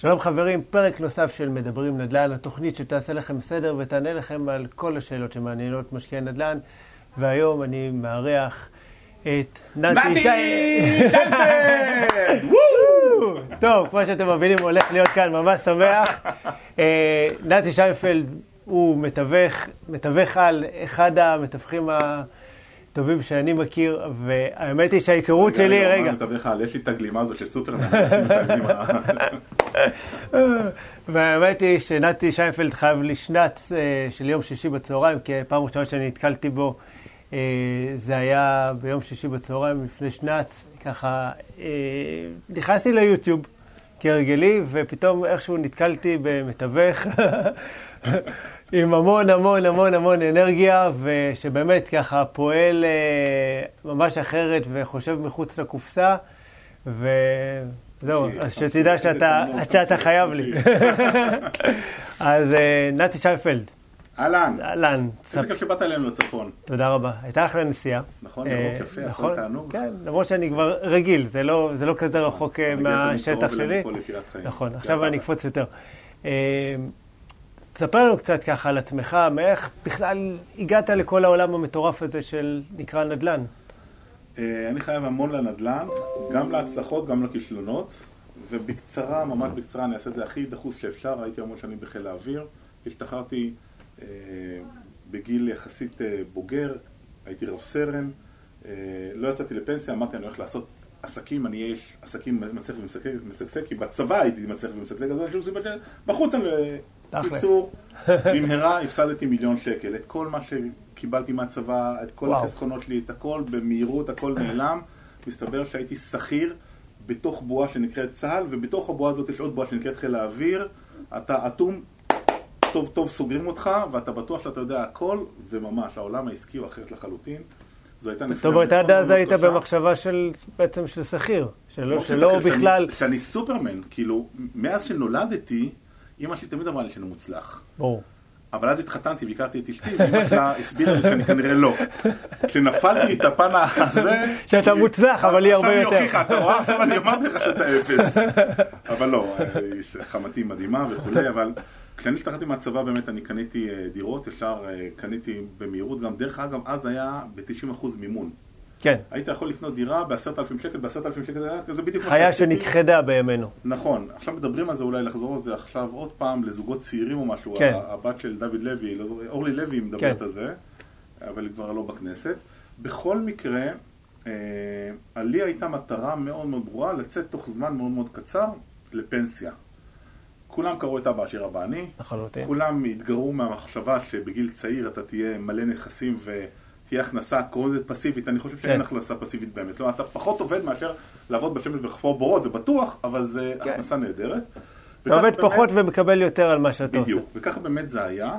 שלום חברים, פרק נוסף של מדברים נדל"ן, התוכנית שתעשה לכם סדר ותענה לכם על כל השאלות שמעניינות משקיעי נדל"ן. והיום אני מארח את נתי שיינפלד! טוב, כמו שאתם מבינים, הוא הולך להיות כאן ממש שמח. אה, נתי שיינפלד הוא מתווך, מתווך על אחד המתווכים ה... טובים שאני מכיר, והאמת היא שההיכרות שלי, רגע. יש לי את הגלימה הזו של סופרמן, והאמת היא שנתי שיינפלד חייב לי שנץ אה, של יום שישי בצהריים, כי פעם ראשונה שאני נתקלתי בו, אה, זה היה ביום שישי בצהריים לפני שנץ, ככה אה, נכנסתי ליוטיוב כהרגלי, ופתאום איכשהו נתקלתי במתווך. עם המון המון המון המון אנרגיה, ושבאמת ככה פועל אה, ממש אחרת וחושב מחוץ לקופסה, וזהו, אז שתדע שאתה, שאתה חייב לי. אז אה, נתי שיינפלד. אהלן. אהלן. איזה כיף שבאת אלינו לצפון. תודה רבה. הייתה אחלה נסיעה. נכון, ירוק אה, יפה, הכל נכון? תענוג. כן, למרות שאני כבר רגיל, זה לא, לא כזה רחוק מהשטח שלי. נכון, עכשיו אני אקפוץ יותר. תספר לנו קצת ככה על עצמך, מאיך בכלל הגעת לכל העולם המטורף הזה של נקרא נדל"ן. אה, אני חייב המון לנדל"ן, גם להצלחות, גם לכישלונות, ובקצרה, ממש בקצרה, אני אעשה את זה הכי דחוס שאפשר, הייתי המון שנים בחיל האוויר, השתחררתי אה, בגיל יחסית אה, בוגר, הייתי רב סרן, לא יצאתי לפנסיה, אמרתי אני הולך לעשות עסקים, אני אהיה עסקים מצליח ומשגשג, כי בצבא הייתי מצליח ומשגשג, אז אין שום סיבה שבחוץ אני... בקיצור, במהרה הפסדתי מיליון שקל. את כל מה שקיבלתי מהצבא, את כל החסכונות שלי, את הכל במהירות, הכל נעלם. מסתבר שהייתי שכיר בתוך בועה שנקראת צה"ל, ובתוך הבועה הזאת יש עוד בועה שנקראת חיל האוויר. אתה אטום, טוב טוב סוגרים אותך, ואתה בטוח שאתה יודע הכל, וממש, העולם העסקי הוא אחרת לחלוטין. זו הייתה נפילה. טוב, עד אז היית במחשבה של, בעצם של שכיר, שלא, לא שלא בכלל... שאני סופרמן, כאילו, מאז שנולדתי, אימא שלי תמיד אמרה לי שאני מוצלח. ברור. אבל אז התחתנתי והכרתי את אשתי, ואימא שלה הסבירה לי שאני כנראה לא. כשנפלתי את הפן הזה... שאתה מוצלח, אבל היא הרבה יותר. עכשיו היא הוכיחה, אתה רואה? עכשיו אני אמרתי לך שאתה אפס. אבל לא, חמתי מדהימה וכולי, אבל כשאני השתחררתי מהצבא באמת אני קניתי אה, דירות, ישר אה, קניתי במהירות, גם דרך אגב, אז היה ב-90% מימון. כן. היית יכול לקנות דירה ב-10,000 שקל, ב-10,000 שקל זה בדיוק מה חיה שנכחדה בימינו. נכון. עכשיו מדברים על זה, אולי לחזור על זה עכשיו עוד פעם לזוגות צעירים או משהו. כן. הבת של דוד לוי, לא אורלי לוי מדברת כן. על זה, אבל היא כבר לא בכנסת. בכל מקרה, אה, לי הייתה מטרה מאוד מאוד ברורה לצאת תוך זמן מאוד מאוד קצר לפנסיה. כולם קראו את אבא עשיר אבא אני, כולם התגרו מהמחשבה שבגיל צעיר אתה תהיה מלא נכסים ו... תהיה הכנסה, קוראים לזה פסיבית, אני חושב שאין כן. הכנסה פסיבית באמת. לא, אתה פחות עובד מאשר לעבוד בשמש ולחפור בורות, זה בטוח, אבל זה כן. הכנסה נהדרת. אתה עובד פחות ומקבל יותר על מה שאתה עושה. בדיוק, וככה באמת זה היה.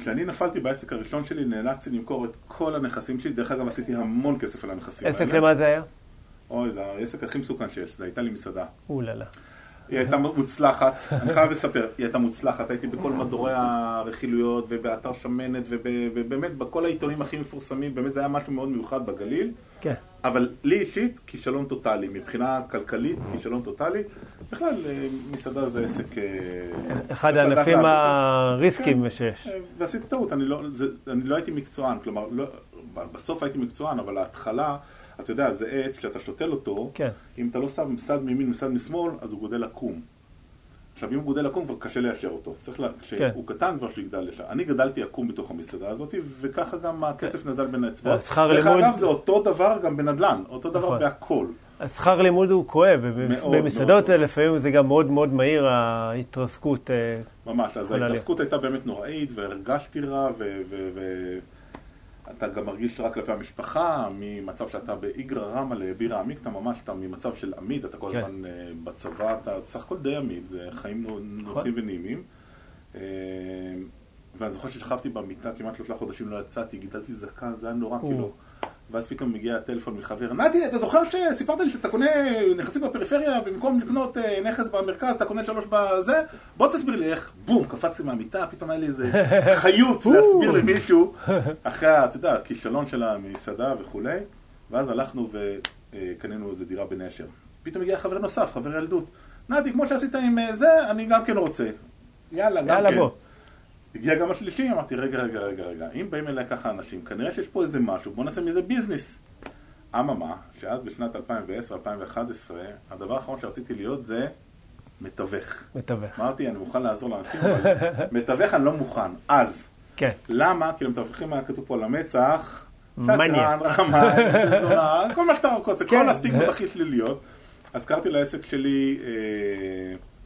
כשאני נפלתי בעסק הראשון שלי, נאלצתי למכור את כל הנכסים שלי. דרך אגב, עשיתי המון כסף על הנכסים האלה. עסק למה זה היה? אוי, זה העסק הכי מסוכן שיש, זה הייתה לי מסעדה. אוללה. היא הייתה מוצלחת, אני חייב לספר, היא הייתה מוצלחת, הייתי בכל מדורי הרכילויות ובאתר שמנת ובאמת בכל העיתונים הכי מפורסמים, באמת זה היה משהו מאוד מיוחד בגליל. כן. אבל לי אישית, כישלון טוטאלי, מבחינה כלכלית, כישלון טוטאלי. בכלל, אה, מסעדה זה עסק... אה, אחד הענפים הריסקים כן. שיש. ועשיתי טעות, אני לא, אני לא הייתי מקצוען, כלומר, לא, בסוף הייתי מקצוען, אבל ההתחלה... אתה יודע, זה עץ שאתה שותל אותו, כן. אם אתה לא שם מסד מימין ומסד משמאל, אז הוא גודל עקום. עכשיו, אם הוא גודל עקום, כבר קשה ליישר אותו. צריך לה... כשהוא כן. קטן כבר שיגדל לשם. אני גדלתי עקום בתוך המסעדה הזאת, וככה גם הכסף כן. נזל בין האצבעות. שכר לימוד... דרך אגב, זה אותו דבר גם בנדל"ן, אותו דבר נכון. בהכל. השכר לימוד הוא כואב, ובמסעדות לפעמים זה גם מאוד מאוד מהיר, ההתרסקות. אה, ממש, אז ההתרסקות הייתה באמת נוראית, והרגשתי רע, ו... אתה גם מרגיש רע כלפי המשפחה, ממצב שאתה באיגרא רמא לבירה עמיקתא, ממש אתה ממצב של עמיד, אתה כל כן. הזמן כן. בצבא, אתה סך הכל די עמיד, זה חיים נוחים נכון. ונעימים. אה, ואני זוכר ששכבתי במיטה כמעט שלושה חודשים, לא יצאתי, גידלתי זקן, זה היה נורא, כאילו. ואז פתאום מגיע הטלפון מחבר, נתי, אתה זוכר שסיפרת לי שאתה קונה נכסים בפריפריה, במקום לקנות אה, נכס במרכז, אתה קונה שלוש בזה? בוא תסביר לי איך. בום, קפצתי מהמיטה, פתאום היה לי איזה חיות להסביר למישהו, אחרי, אתה יודע, הכישלון של המסעדה וכולי, ואז הלכנו וקנינו איזה דירה בנשר. פתאום הגיע חבר נוסף, חבר ילדות. נתי, כמו שעשית עם אה, זה, אני גם כן רוצה. יאללה, גם יאללה, כן. בוא. הגיע גם השלישי, אמרתי, רגע, רגע, רגע, רגע, אם באים אליי ככה אנשים, כנראה שיש פה איזה משהו, בוא נעשה מזה ביזנס. אממה, שאז בשנת 2010-2011, הדבר האחרון שרציתי להיות זה מתווך. מתווך. אמרתי, אני מוכן לעזור לאנשים, אבל מתווך אני לא מוכן. אז, כן. למה? כי למתווכים היה כתוב פה על המצח. שקרן, רמאי, זונה, כל מה שאתה רוצה, כן. כל הסטיגמות הכי שליליות. אז קראתי לעסק שלי אה,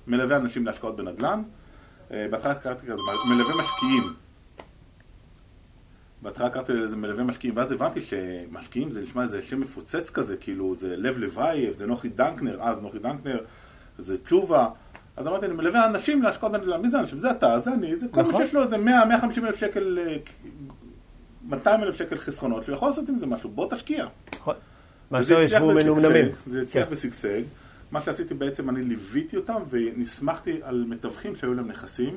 מלווה אנשים להשקעות בנדל"ן. אה, בהתחלה קראתי כזה, מלווה משקיעים. בהתחלה קראתי לזה מלווה משקיעים, ואז הבנתי שמשקיעים זה נשמע איזה שם מפוצץ כזה, כאילו זה לב לבייב, זה נוחי דנקנר, אז נוחי דנקנר, זה תשובה. אז אמרתי, אני מלווה אנשים להשקעות בנדל"ן, מי זה אנשים? זה אתה, זה אני, זה כל מי נכון. שיש לו איזה 100, 150 אלף שקל, אה, 200 אלף שקל חסכונות, שיכול לעשות עם זה משהו, בוא תשקיע. נכון. וזה מאשר הצליח ישבו ושגשג, מנומנמים. זה הצליח כן. ושגשג. מה שעשיתי בעצם, אני ליוויתי אותם ונסמכתי על מתווכים שהיו להם נכסים,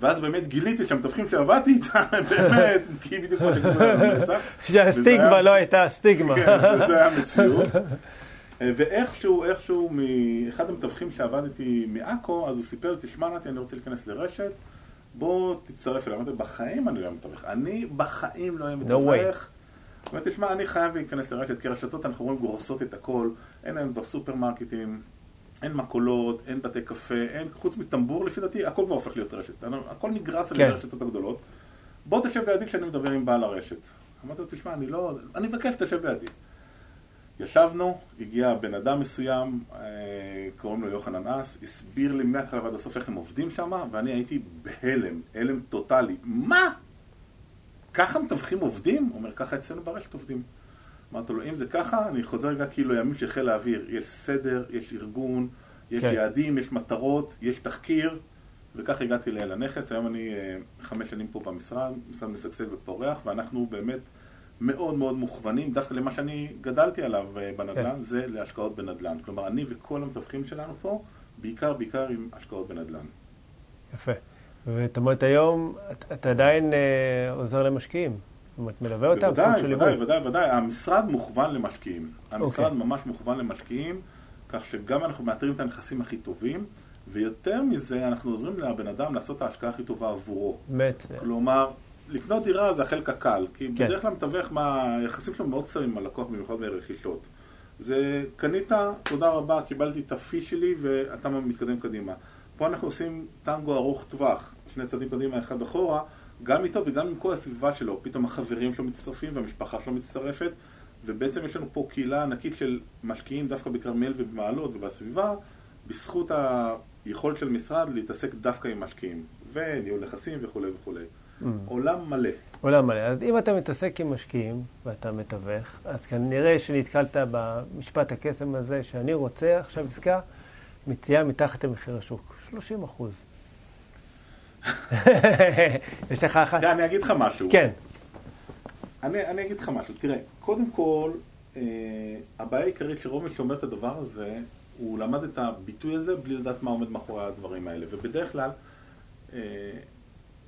ואז באמת גיליתי שהמתווכים שעבדתי איתם, באמת, כי בדיוק כמו המצח. וזה היה- שהסטיגמה לא הייתה סטיגמה. כן, וזה היה המציאות. אה, ואיכשהו, איכשהו, מאחד המתווכים שעבד איתי מעכו, אז הוא סיפר לי, תשמע נתי, אני רוצה להיכנס לרשת, בוא תצטרף אליי. אמרתי, בחיים אני לא אהיה מתווך. אני בחיים לא אהיה מתווך. אמרתי, תשמע, אני חייב להיכנס לרשת, כי רשתות אנחנו רואים גורסות את הכל, אין להם כבר סופרמרקטים, אין מכולות, אין בתי קפה, אין, חוץ מטמבור לפי דעתי, הכל כבר הופך להיות רשת. הכל נגרס על כן. ידי הרשתות הגדולות. בוא תשב לידי כשאני מדבר עם בעל הרשת. אמרתי לו, תשמע, אני לא... אני מבקש שתשב לידי. ישבנו, הגיע בן אדם מסוים, אה, קוראים לו יוחנן אס, הסביר לי מההתחלה ועד הסוף איך הם עובדים שם, ואני הייתי בהלם, הלם טוטאלי. מה? ככה מתווכים עובדים? הוא אומר, ככה אצלנו ברשת עובדים. אמרתי לו, אם זה ככה, אני חוזר רגע כאילו ימים של חיל האוויר. יש סדר, יש ארגון, יש כן. יעדים, יש מטרות, יש תחקיר, וכך הגעתי לאל הנכס. היום אני אה, חמש שנים פה במשרד, משרד משגשג ופורח, ואנחנו באמת מאוד מאוד מוכוונים, דווקא למה שאני גדלתי עליו אה, בנדל"ן, כן. זה להשקעות בנדל"ן. כלומר, אני וכל המתווכים שלנו פה, בעיקר בעיקר עם השקעות בנדל"ן. יפה. ואת אומרת היום, אתה- אתה עדיין אה, עוזר למשקיעים. אומרת, מלווה אותם, בוודאי, בוודאי. בוודאי, בוודאי. המשרד מוכוון למשקיעים. המשרד אוקיי. ממש מוכוון למשקיעים, כך שגם אנחנו מאתרים את הנכסים הכי טובים, ויותר מזה, אנחנו עוזרים לבן אדם לעשות את ההשקעה הכי טובה עבורו. באמת. כלומר, לקנות דירה זה החלק הקל, כי כן. בדרך כלל מתווך, מה- היחסים שלו מאוד קצרים עם הלקוח, במיוחד ברכישות. זה קנית, תודה רבה, קיבלתי את הפי שלי ואתה מתקדם קדימה. פה אנחנו עושים טנגו ארוך טווח, שני צעדים קדימה, אחד אחורה, גם איתו וגם עם כל הסביבה שלו. פתאום החברים שלו מצטרפים והמשפחה שלו מצטרפת, ובעצם יש לנו פה קהילה ענקית של משקיעים דווקא בכרמיאל ובמעלות ובסביבה, בזכות היכולת של משרד להתעסק דווקא עם משקיעים, וניהול נכסים וכולי וכולי. עולם מלא. עולם מלא. אז אם אתה מתעסק עם משקיעים ואתה מתווך, אז כנראה שנתקלת במשפט הקסם הזה, שאני רוצה עכשיו עסקה מציעה מתחת למחיר השוק. 30 אחוז. יש לך אחת? אני אגיד לך משהו. כן. אני, אני אגיד לך משהו. תראה, קודם כל, אה, הבעיה העיקרית שרוב מי שאומר את הדבר הזה, הוא למד את הביטוי הזה בלי לדעת מה עומד מאחורי הדברים האלה. ובדרך כלל, אה,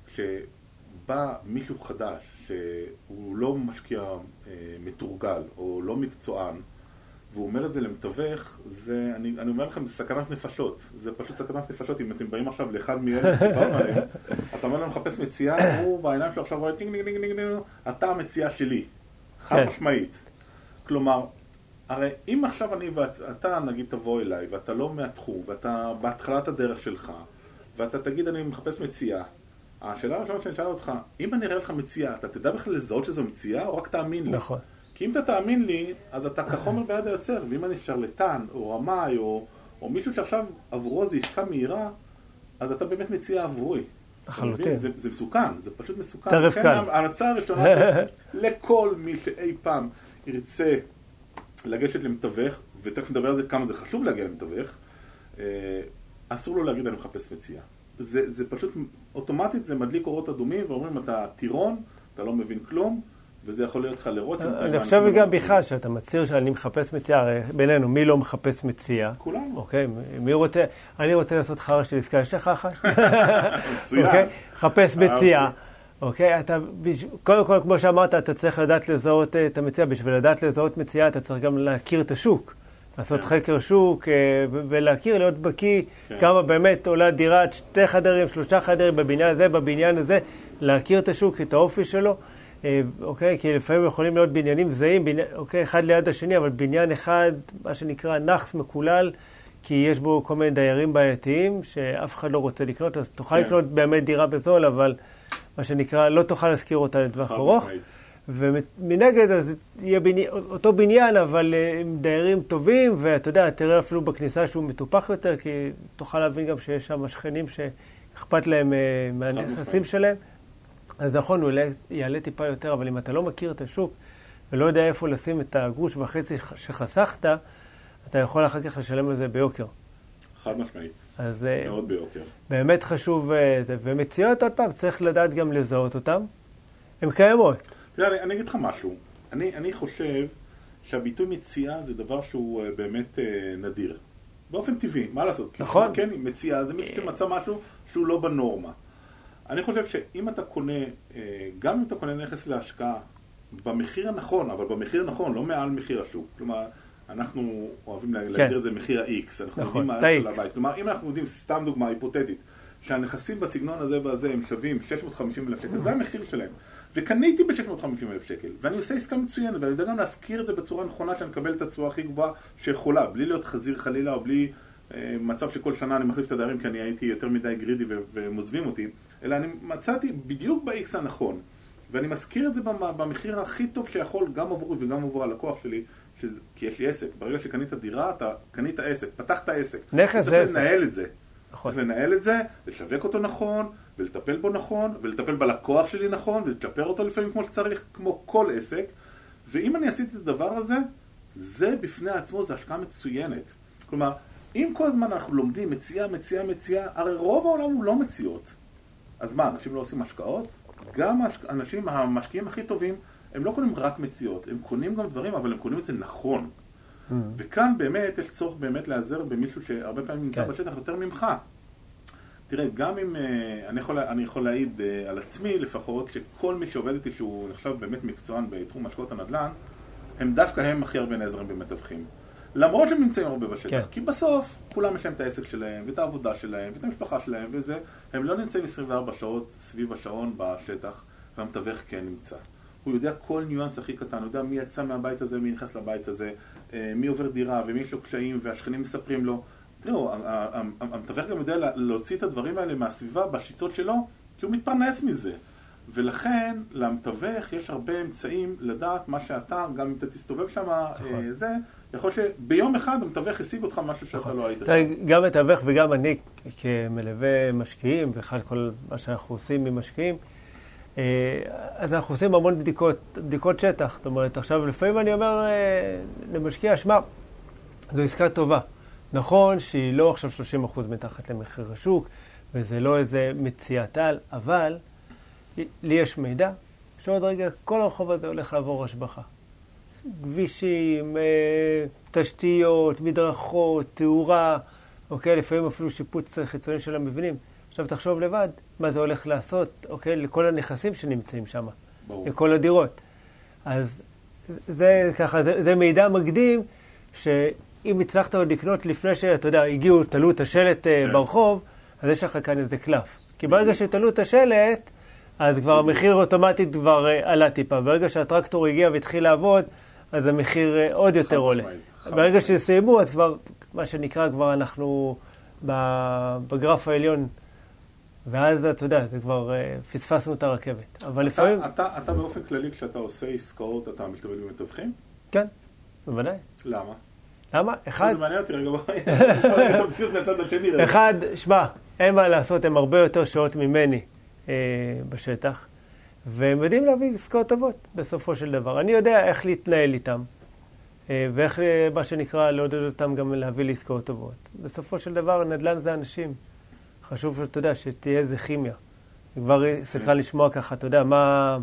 כשבא מישהו חדש, שהוא לא משקיע אה, מתורגל, או לא מקצוען, והוא אומר את זה למתווך, זה, אני, אני אומר לכם, זה סכנת נפשות. זה פשוט סכנת נפשות. אם אתם באים עכשיו לאחד מאלה שדיברנו עליהם, אתה אומר לו מחפש מציאה, הוא בעיניים שלו עכשיו רואה טינג טינג טינג טינג טינג, אתה המציאה שלי. חד כן. משמעית. כלומר, הרי אם עכשיו אני ואתה נגיד תבוא אליי, ואתה לא מהתחום, ואתה בהתחלת הדרך שלך, ואתה תגיד אני מחפש מציאה, השאלה הראשונה שאני אשאל אותך, אם אני אראה לך מציאה, אתה תדע בכלל לזהות שזו מציאה, או רק תאמין לי? נכון. כי אם אתה תאמין לי, אז אתה כחומר ביד היוצר, ואם אני שרלטן, או רמאי, או, או מישהו שעכשיו עבורו זו עסקה מהירה, אז אתה באמת מציע עבורי. לחלוטין. זה, זה מסוכן, זה פשוט מסוכן. טרף קל. ההמלצה הראשונה לכל מי שאי פעם ירצה לגשת למתווך, ותכף נדבר על זה כמה זה חשוב להגיע למתווך, אה, אסור לו להגיד אני מחפש מציאה. זה, זה פשוט, אוטומטית זה מדליק אורות אדומים, ואומרים אתה טירון, אתה לא מבין כלום, וזה יכול להיות לך לרוץ. אתה- אני חושב גם בכלל שאתה מצהיר שאני מחפש מציאה, הרי בינינו, מי לא מחפש מציאה? כולנו. אוקיי, מי רוצה, אני רוצה לעשות חרא של עסקה, יש לך אחת? מצוין. אוקיי? חפש מציאה. אוקיי, אתה, קודם כל, כמו שאמרת, אתה צריך לדעת לזהות אה, את המציאה. בשביל לדעת לזהות מציאה, אתה צריך גם להכיר את השוק. לעשות כן. חקר שוק אה, ולהכיר, להיות בקיא, כן. כמה באמת עולה דירת שתי חדרים, שלושה חדרים בבניין הזה, בבניין הזה, להכיר את השוק, את האופי שלו. אה, אוקיי? כי לפעמים יכולים להיות בניינים זהים, בניין, אוקיי? אחד ליד השני, אבל בניין אחד, מה שנקרא נאחס מקולל, כי יש בו כל מיני דיירים בעייתיים, שאף אחד לא רוצה לקנות, אז תוכל כן. לקנות באמת דירה בזול, אבל מה שנקרא, לא תוכל להשכיר אותה לטווח ארוך. ומנגד, אז יהיה בני, אותו בניין, אבל אה, עם דיירים טובים, ואתה יודע, תראה אפילו בכניסה שהוא מטופח יותר, כי תוכל להבין גם שיש שם שכנים שאכפת להם אה, מהנכסים. שלהם. אז נכון, הוא יעלה, יעלה טיפה יותר, אבל אם אתה לא מכיר את השוק ולא יודע איפה לשים את הגרוש וחצי שחסכת, אתה יכול אחר כך לשלם על זה ביוקר. חד משמעית. אז אה, מאוד ביוקר. באמת חשוב, אה. ומציאות, עוד פעם, צריך לדעת גם לזהות אותן. הן קיימות. תראה, אני, אני אגיד לך משהו. אני, אני חושב שהביטוי מציאה זה דבר שהוא אה, באמת אה, נדיר. באופן טבעי, מה לעשות? נכון. כן, מציאה זה מישהו שמצא משהו שהוא לא בנורמה. אני חושב שאם אתה קונה, אה, גם אם אתה קונה נכס להשקעה, במחיר הנכון, אבל במחיר נכון, לא מעל מחיר השוק. כלומר, אנחנו אוהבים לה- להגדיר את זה מחיר ה-X. אנחנו כן. נכון, יודעים מה הערך של. הבית. כלומר, אם אנחנו יודעים, סתם דוגמה היפותטית, שהנכסים בסגנון הזה והזה הם שווים 650 אלף שקל, זה המחיר שלהם. וקניתי ב-650 אלף שקל, ואני עושה עסקה מצוינת, ואני יודע גם להשכיר את זה בצורה נכונה, שאני מקבל את התשואה הכי גבוהה שיכולה, בלי להיות חזיר חלילה, או בלי מצב שכל שנה אני מחליף את הדיירים כי אני הייתי יותר מדי גרידי והם עוזבים אותי, אלא אני מצאתי בדיוק ב-X הנכון, ואני משכיר את זה במ- במחיר הכי טוב שיכול, גם עבורי וגם עבור הלקוח שלי, שזה, כי יש לי עסק. ברגע שקנית דירה, אתה קנית עסק, פתחת עסק. נכס זה צריך עסק. לנהל את זה. נכון. צריך לנהל את זה, לשווק אותו נכון, ולטפל בו נכון, ולטפל בלקוח שלי נכון, ולצ'פר אותו לפעמים כמו שצריך, כמו כל עסק. ואם אני עשיתי את הדבר הזה, זה בפני עצמו, זה השקעה מצוינת. כלומר, אם כל הזמן אנחנו לומדים מציאה, מציאה, מציאה, הרי רוב העולם הוא לא מציאות. אז מה, אנשים לא עושים השקעות? גם האנשים, המשקיעים הכי טובים, הם לא קונים רק מציאות, הם קונים גם דברים, אבל הם קונים את זה נכון. וכאן באמת יש צורך באמת להיעזר במישהו שהרבה פעמים נמצא כן. בשטח יותר ממך. תראה, גם אם, אה, אני יכול, אני יכול להעיד אה, על עצמי לפחות, שכל מי שעובד איתי שהוא נחשב באמת מקצוען בתחום השקעות הנדל"ן, הם דווקא הם הכי הרבה נעזרים במתווכים. למרות שהם נמצאים הרבה בשטח, כן. כי בסוף כולם יש להם את העסק שלהם, ואת העבודה שלהם, ואת המשפחה שלהם, וזה, הם לא נמצאים 24 שעות סביב השעון בשטח, והמתווך כן נמצא. הוא יודע כל ניואנס הכי קטן, הוא יודע מי יצא מהבית הזה, מי נכנס לבית הזה, אה, מי עובר דירה, ומי יש לו קשיים, והשכנים מספרים לו. תראו, המתווך גם יודע לה- להוציא את הדברים האלה מהסביבה בשיטות שלו, כי הוא מתפרנס מזה. ולכן, למתווך יש הרבה אמצעים לדעת מה שאתה, גם אם אתה תסתובב שם, נכון. זה, יכול שביום אחד המתווך השיג אותך משהו שאתה לא היית. גם מתווך וגם אני כמלווה משקיעים, בכלל כל מה שאנחנו עושים עם משקיעים, אה, אז אנחנו עושים המון בדיקות, בדיקות שטח. זאת אומרת, עכשיו לפעמים אני אומר אה, למשקיע, שמע, זו עסקה טובה. נכון שהיא לא עכשיו 30% מתחת למחיר השוק, וזה לא איזה מציאת על, אבל לי יש מידע שעוד רגע כל הרחוב הזה הולך לעבור השבחה. כבישים, אה, תשתיות, מדרכות, תאורה, אוקיי? לפעמים אפילו שיפוץ חיצוני של המבנים. עכשיו תחשוב לבד מה זה הולך לעשות, אוקיי? לכל הנכסים שנמצאים שם, ברור. לכל הדירות. אז זה ככה, זה, זה מידע מקדים, שאם הצלחת עוד לקנות לפני שאתה יודע, הגיעו, תלו את השלט אה, כן. ברחוב, אז יש לך כאן איזה קלף. כי ברגע שתלו את השלט, אז כבר המחיר אוטומטית כבר אה, עלה טיפה. ברגע שהטרקטור הגיע והתחיל לעבוד, אז המחיר אה, עוד יותר עולה. ברגע. שסיימו, אז כבר, מה שנקרא, כבר אנחנו בגרף העליון, ואז אתה יודע, זה כבר אה, פספסנו את הרכבת. אבל לפעמים, אתה, אתה, אתה באופן כללי, כשאתה עושה עסקאות, אתה משתמש במתווכים? כן, בוודאי. למה? למה? אחד, זה מעניין אותי רגע, את המציאות מהצד השני. אחד, שמע, אין מה לעשות, הם הרבה יותר שעות ממני אה, בשטח, והם יודעים להביא עסקאות טובות בסופו של דבר. אני יודע איך להתנהל איתם, אה, ואיך, אה, מה שנקרא, לעודד אותם גם להביא לי עסקאות טובות. בסופו של דבר, נדל"ן זה אנשים. חשוב שאתה יודע, שתהיה איזה כימיה. כבר צריכה לשמוע ככה, אתה יודע, מה...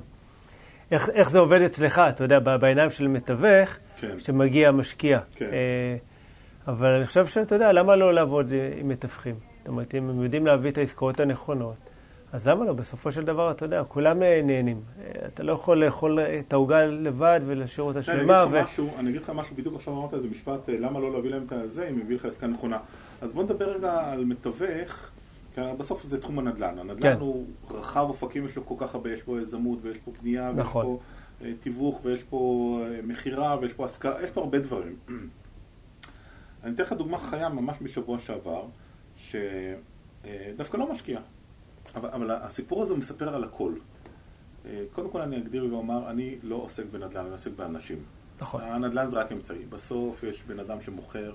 איך, איך זה עובד אצלך, אתה יודע, בעיניים של מתווך, כן. כשמגיע משקיע. כן. אה, אבל אני חושב שאתה יודע, למה לא לעבוד אה, עם מתווכים? זאת אומרת, אם הם יודעים להביא את העסקאות הנכונות, אז למה לא? בסופו של דבר, אתה יודע, כולם אה, נהנים. אתה לא יכול לאכול את העוגה לבד ולהשאיר אותה שלמה. אני, ו... משהו, אני אגיד לך משהו, בדיוק עכשיו אמרת איזה משפט, למה לא להביא להם את הזה אם מביא לך עסקה נכונה. אז בוא נדבר רגע על מתווך, כי בסוף זה תחום הנדל"ן. הנדל"ן כן. הוא רחב אופקים, יש לו כל כך הרבה, יש פה יזמות ויש פה בנייה, נכון. ויש פה תיווך ויש פה מכירה ויש פה השכרה, יש פה הרבה דברים. אני אתן לך דוגמה חיה ממש בשבוע שעבר, שדווקא לא משקיע, אבל, אבל הסיפור הזה מספר על הכל. קודם כל אני אגדיר ואומר, אני לא עוסק בנדל"ן, אני עוסק באנשים. נכון. הנדל"ן זה רק אמצעי. בסוף יש בן אדם שמוכר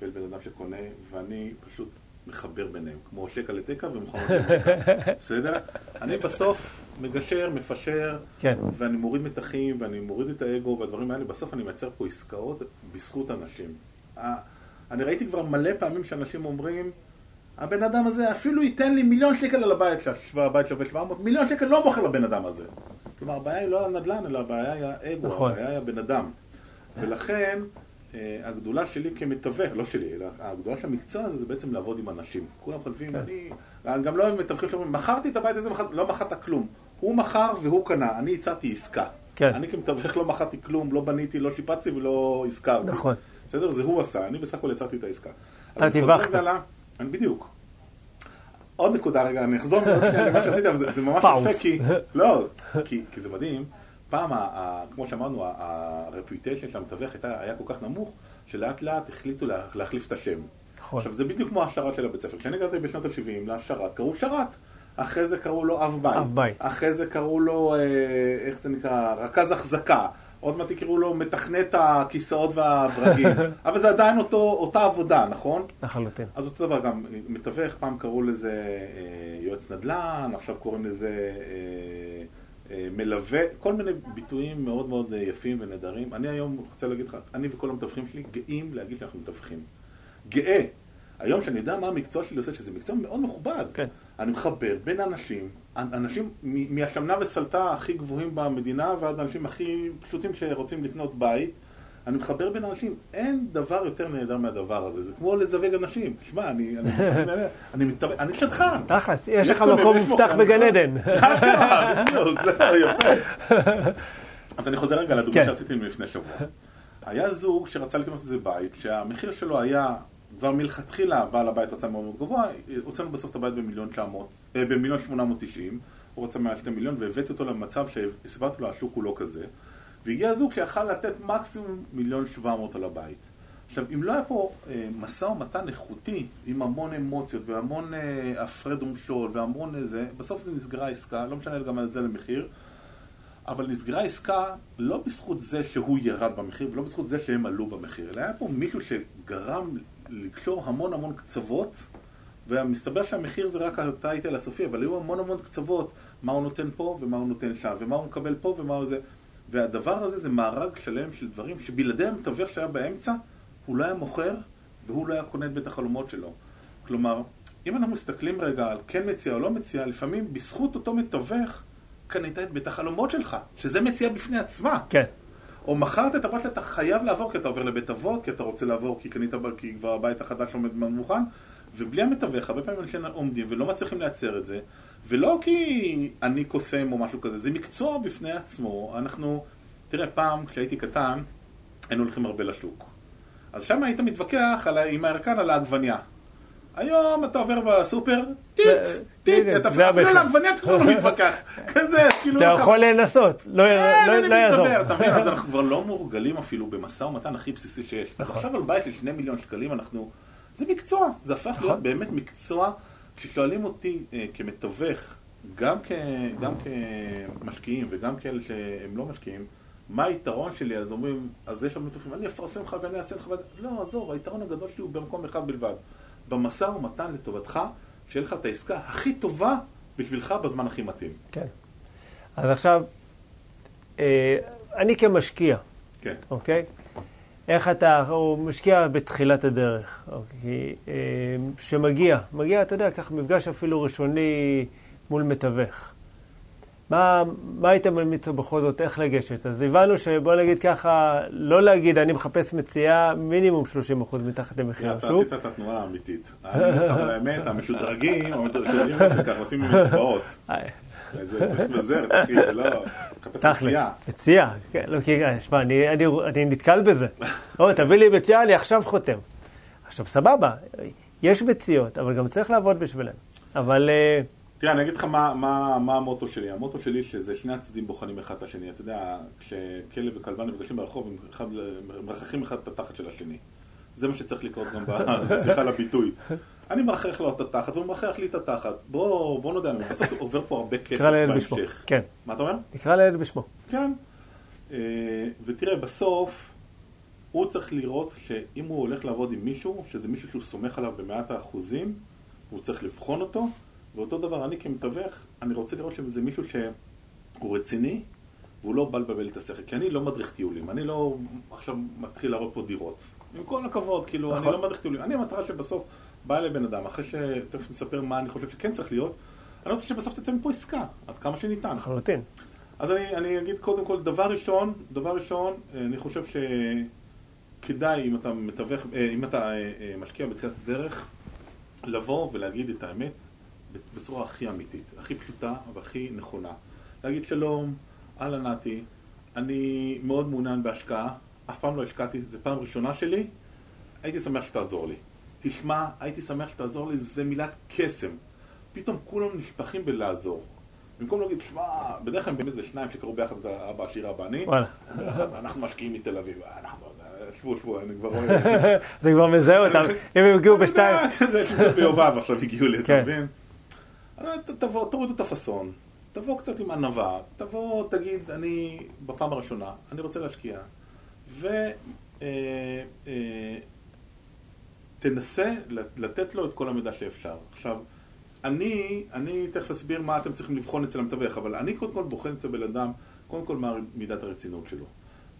ויש בן אדם שקונה, ואני פשוט מחבר ביניהם, כמו שקע לתקע ומכונות לתקע. בסדר? אני בסוף מגשר, מפשר, כן. ואני מוריד מתחים, ואני מוריד את האגו והדברים האלה, בסוף אני מייצר פה עסקאות בזכות אנשים. אני ראיתי כבר מלא פעמים שאנשים אומרים, הבן אדם הזה אפילו ייתן לי מיליון שקל על הבית שלה, הבית שווה 700, מיליון שקל לא מוכר לבן אדם הזה. כלומר, הבעיה היא לא הנדל"ן, אלא הבעיה היא האגו, נכון. הבעיה היא הבן אדם. ולכן, אה, הגדולה שלי כמתווך, לא שלי, אלא הגדולה של המקצוע הזה זה בעצם לעבוד עם אנשים. כולם חושבים, כן. אני, אני גם לא אוהב מתווכים שאומרים, מכרתי את הבית הזה, לא מכרת כלום. הוא מכר והוא קנה, אני הצעתי עסקה. כן. אני כמתווך לא מכרתי כלום, לא בניתי, לא שיפצתי ולא הזכרתי. נכון. בסדר? זה הוא עשה, אני בסך הכל יצרתי את העסקה. אתה טיווחת. אני בדיוק. עוד נקודה רגע, אני אחזור למה שרציתי, אבל זה, זה ממש יפה, כי, לא, כי, כי זה מדהים. פעם, ה, ה, כמו שאמרנו, הרפיוטיישן של המתווך היה כל כך נמוך, שלאט לאט החליטו לה, להחליף את השם. נכון. עכשיו, זה בדיוק כמו השרת של הבית ספר. כשאני הגעתי בשנות ה-70 לשרת, קראו שרת. אחרי זה קראו לו. אב בית. אחרי זה קראו לו, אה, איך זה נקרא, רכז החזקה. עוד מעט יקראו לו מתכנת הכיסאות והברגים. אבל זה עדיין אותו, אותה עבודה, נכון? לחלוטין. אז אותו דבר גם, מתווך, פעם קראו לזה אה, יועץ נדל"ן, עכשיו קוראים לזה אה, אה, מלווה, כל מיני ביטויים מאוד מאוד יפים ונהדרים. אני היום רוצה להגיד לך, אני וכל המתווכים שלי גאים להגיד שאנחנו מתווכים. גאה. היום שאני יודע מה המקצוע שלי עושה, שזה מקצוע מאוד מכובד. כן. אני מחבר בין אנשים, אנשים מהשמנה וסלטה הכי גבוהים במדינה ועד אנשים הכי פשוטים שרוצים לקנות בית. אני מחבר בין אנשים, אין דבר יותר נהדר מהדבר הזה, זה כמו לזווג אנשים, תשמע, אני, אני, אני, אני, מתאר... אני שטחן. תכלס, יש לך מקום מובטח בגן עדן. אז אני חוזר רגע לדוגמה כן. שרציתי לפני שבוע. היה זוג שרצה לקנות איזה בית, שהמחיר שלו היה כבר מלכתחילה בעל הבית רצה מאוד מאוד גבוה, הוצאנו בסוף את הבית במיליון 900, אה, במיליון 890, הוא רצה מעל 2 מיליון, והבאתי אותו למצב שהסברתי לו, השוק הוא לא כזה, והגיע הזוג שיכל לתת מקסימום מיליון 700 על הבית. עכשיו, אם לא היה פה אה, משא ומתן איכותי, עם המון אמוציות והמון אה, הפרד ומשול והמון איזה, בסוף זה נסגרה עסקה, לא משנה גם על זה למחיר, אבל נסגרה עסקה לא בזכות זה שהוא ירד במחיר ולא בזכות זה שהם עלו במחיר, אלא היה פה מישהו שגרם לקשור המון המון קצוות, ומסתבר שהמחיר זה רק הטייטל הסופי, אבל היו המון המון קצוות, מה הוא נותן פה ומה הוא נותן שם, ומה הוא מקבל פה ומה הוא זה. והדבר הזה זה מארג שלם של דברים שבלעדי המתווך שהיה באמצע, הוא לא היה מוכר והוא לא היה קונה את בית החלומות שלו. כלומר, אם אנחנו מסתכלים רגע על כן מציע או לא מציע, לפעמים בזכות אותו מתווך קנית את בית החלומות שלך, שזה מציע בפני עצמה. כן. או מכרת את הבית שאתה חייב לעבור כי אתה עובר לבית אבות, כי אתה רוצה לעבור כי קנית, כי כבר הבית החדש עומד מוכן, ובלי המתווך, הרבה פעמים אנשים עומדים ולא מצליחים לייצר את זה, ולא כי אני קוסם או משהו כזה, זה מקצוע בפני עצמו. אנחנו, תראה, פעם כשהייתי קטן, היינו הולכים הרבה לשוק. אז שם היית מתווכח על, עם הערכן על העגבניה. היום אתה עובר בסופר, טיט, טיט, אתה אפילו על העגבניה אתה כבר לא מתווכח. כזה, כאילו... אתה יכול לנסות, לא, כן, לא-, לא יעזור. אתה מבין, אז אנחנו כבר לא מורגלים אפילו במשא ומתן הכי בסיסי שיש. נכון. עכשיו על בית של שני מיליון שקלים אנחנו... זה מקצוע, זה הפך להיות נכון. באמת מקצוע. כששואלים אותי אה, כמתווך, גם כמשקיעים וגם כאלה שהם לא משקיעים, מה היתרון שלי? אז אומרים, אז יש שם מתווכים, אני אפרסם לך ואני אעשה לך... לא, עזוב, היתרון הגדול שלי הוא במקום אחד בלבד. במשא ומתן לטובתך, שיהיה לך את העסקה הכי טובה בשבילך בזמן הכי מתאים. כן. אז עכשיו, אה, אני כמשקיע, כן. אוקיי? איך אתה, הוא משקיע בתחילת הדרך, אוקיי? אה, שמגיע, מגיע, אתה יודע, ככה מפגש אפילו ראשוני מול מתווך. מה, מה היית ממליץ בכל זאת, איך לגשת? אז הבנו שבוא נגיד ככה, לא להגיד, אני מחפש מציאה מינימום 30% מתחת למחיר אתה השוק. עשית את התנועה האמיתית. אני אומר לך, אבל האמת, המשודרגים, המשודרגים זה ככה, עושים עם אצבעות. זה צריך לבזר, אחי, זה לא... מחפש מציאה. מציאה. כן, לא, כי, שמע, אני, נתקל בזה. או, תביא לי מציאה, אני עכשיו חותם. עכשיו, סבבה, יש מציאות, אבל גם צריך לעבוד בשבילם. אבל... אה, תראה, אני אגיד לך מה, מה, מה המוטו שלי. המוטו שלי שזה שני הצדדים בוחנים אחד את השני. אתה יודע, כשכלב וכלבה נפגשים ברחוב, הם אחד, מרחכים אחד את התחת של השני. זה מה שצריך לקרות גם, ב- סליחה על הביטוי. אני מרחך לו את התחת, והוא מרחך לי את התחת. בוא, בוא נודה, אני בסוף עובר פה הרבה כסף. בהמשך. כן, מה אתה אומר? נקרא לילד בשמו. כן. אה, ותראה, בסוף, הוא צריך לראות שאם הוא הולך לעבוד עם מישהו, שזה מישהו שהוא סומך עליו במאת האחוזים, הוא צריך לבחון אותו, ואותו דבר, אני כמתווך, אני רוצה לראות שזה מישהו שהוא רציני, והוא לא בא לבלבל את השכל, כי אני לא מדריך טיולים, אני לא עכשיו מתחיל להראות פה דירות. עם כל הכבוד, כאילו, נכון. אני לא מדריך טיולים. אני המטרה שבסוף בא אליי בן אדם, אחרי שתכף נספר מה אני חושב שכן צריך להיות, אני רוצה שבסוף תצא מפה עסקה, עד כמה שניתן. לחלוטין. אז אני, אני אגיד קודם כל, דבר ראשון, דבר ראשון, אני חושב שכדאי אם אתה מתווך, אה, אם אתה אה, אה, משקיע בתחילת הדרך, לבוא ולהגיד את האמת בצורה הכי אמיתית, הכי פשוטה והכי נכונה. להגיד שלום, אהלן נתי, אני מאוד מעוניין בהשקעה, אף פעם לא השקעתי, זו פעם ראשונה שלי, הייתי שמח שתעזור לי. תשמע, הייתי שמח שתעזור לי, זה מילת קסם. פתאום כולם נשפכים בלעזור. במקום להגיד, שמע, בדרך כלל באמת זה שניים שקראו ביחד את אבא עשיר אבא אני. אנחנו משקיעים מתל אביב, אנחנו, שבו, שבו, אני כבר רואה. זה כבר מזהה אותם. אם הם הגיעו בשתיים... כזה שמות ביובב עכשיו הגיעו לי, אתה כן. מבין? תבוא, תורידו את הפאסון, תבוא קצת עם ענווה, תבוא, תגיד, אני בפעם הראשונה, אני רוצה להשקיע, ותנסה לתת לו את כל המידע שאפשר. עכשיו, אני, אני תכף אסביר מה אתם צריכים לבחון אצל המתווך, אבל אני קודם כל בוחן אצל בן אדם, קודם כל מה מידת הרצינות שלו,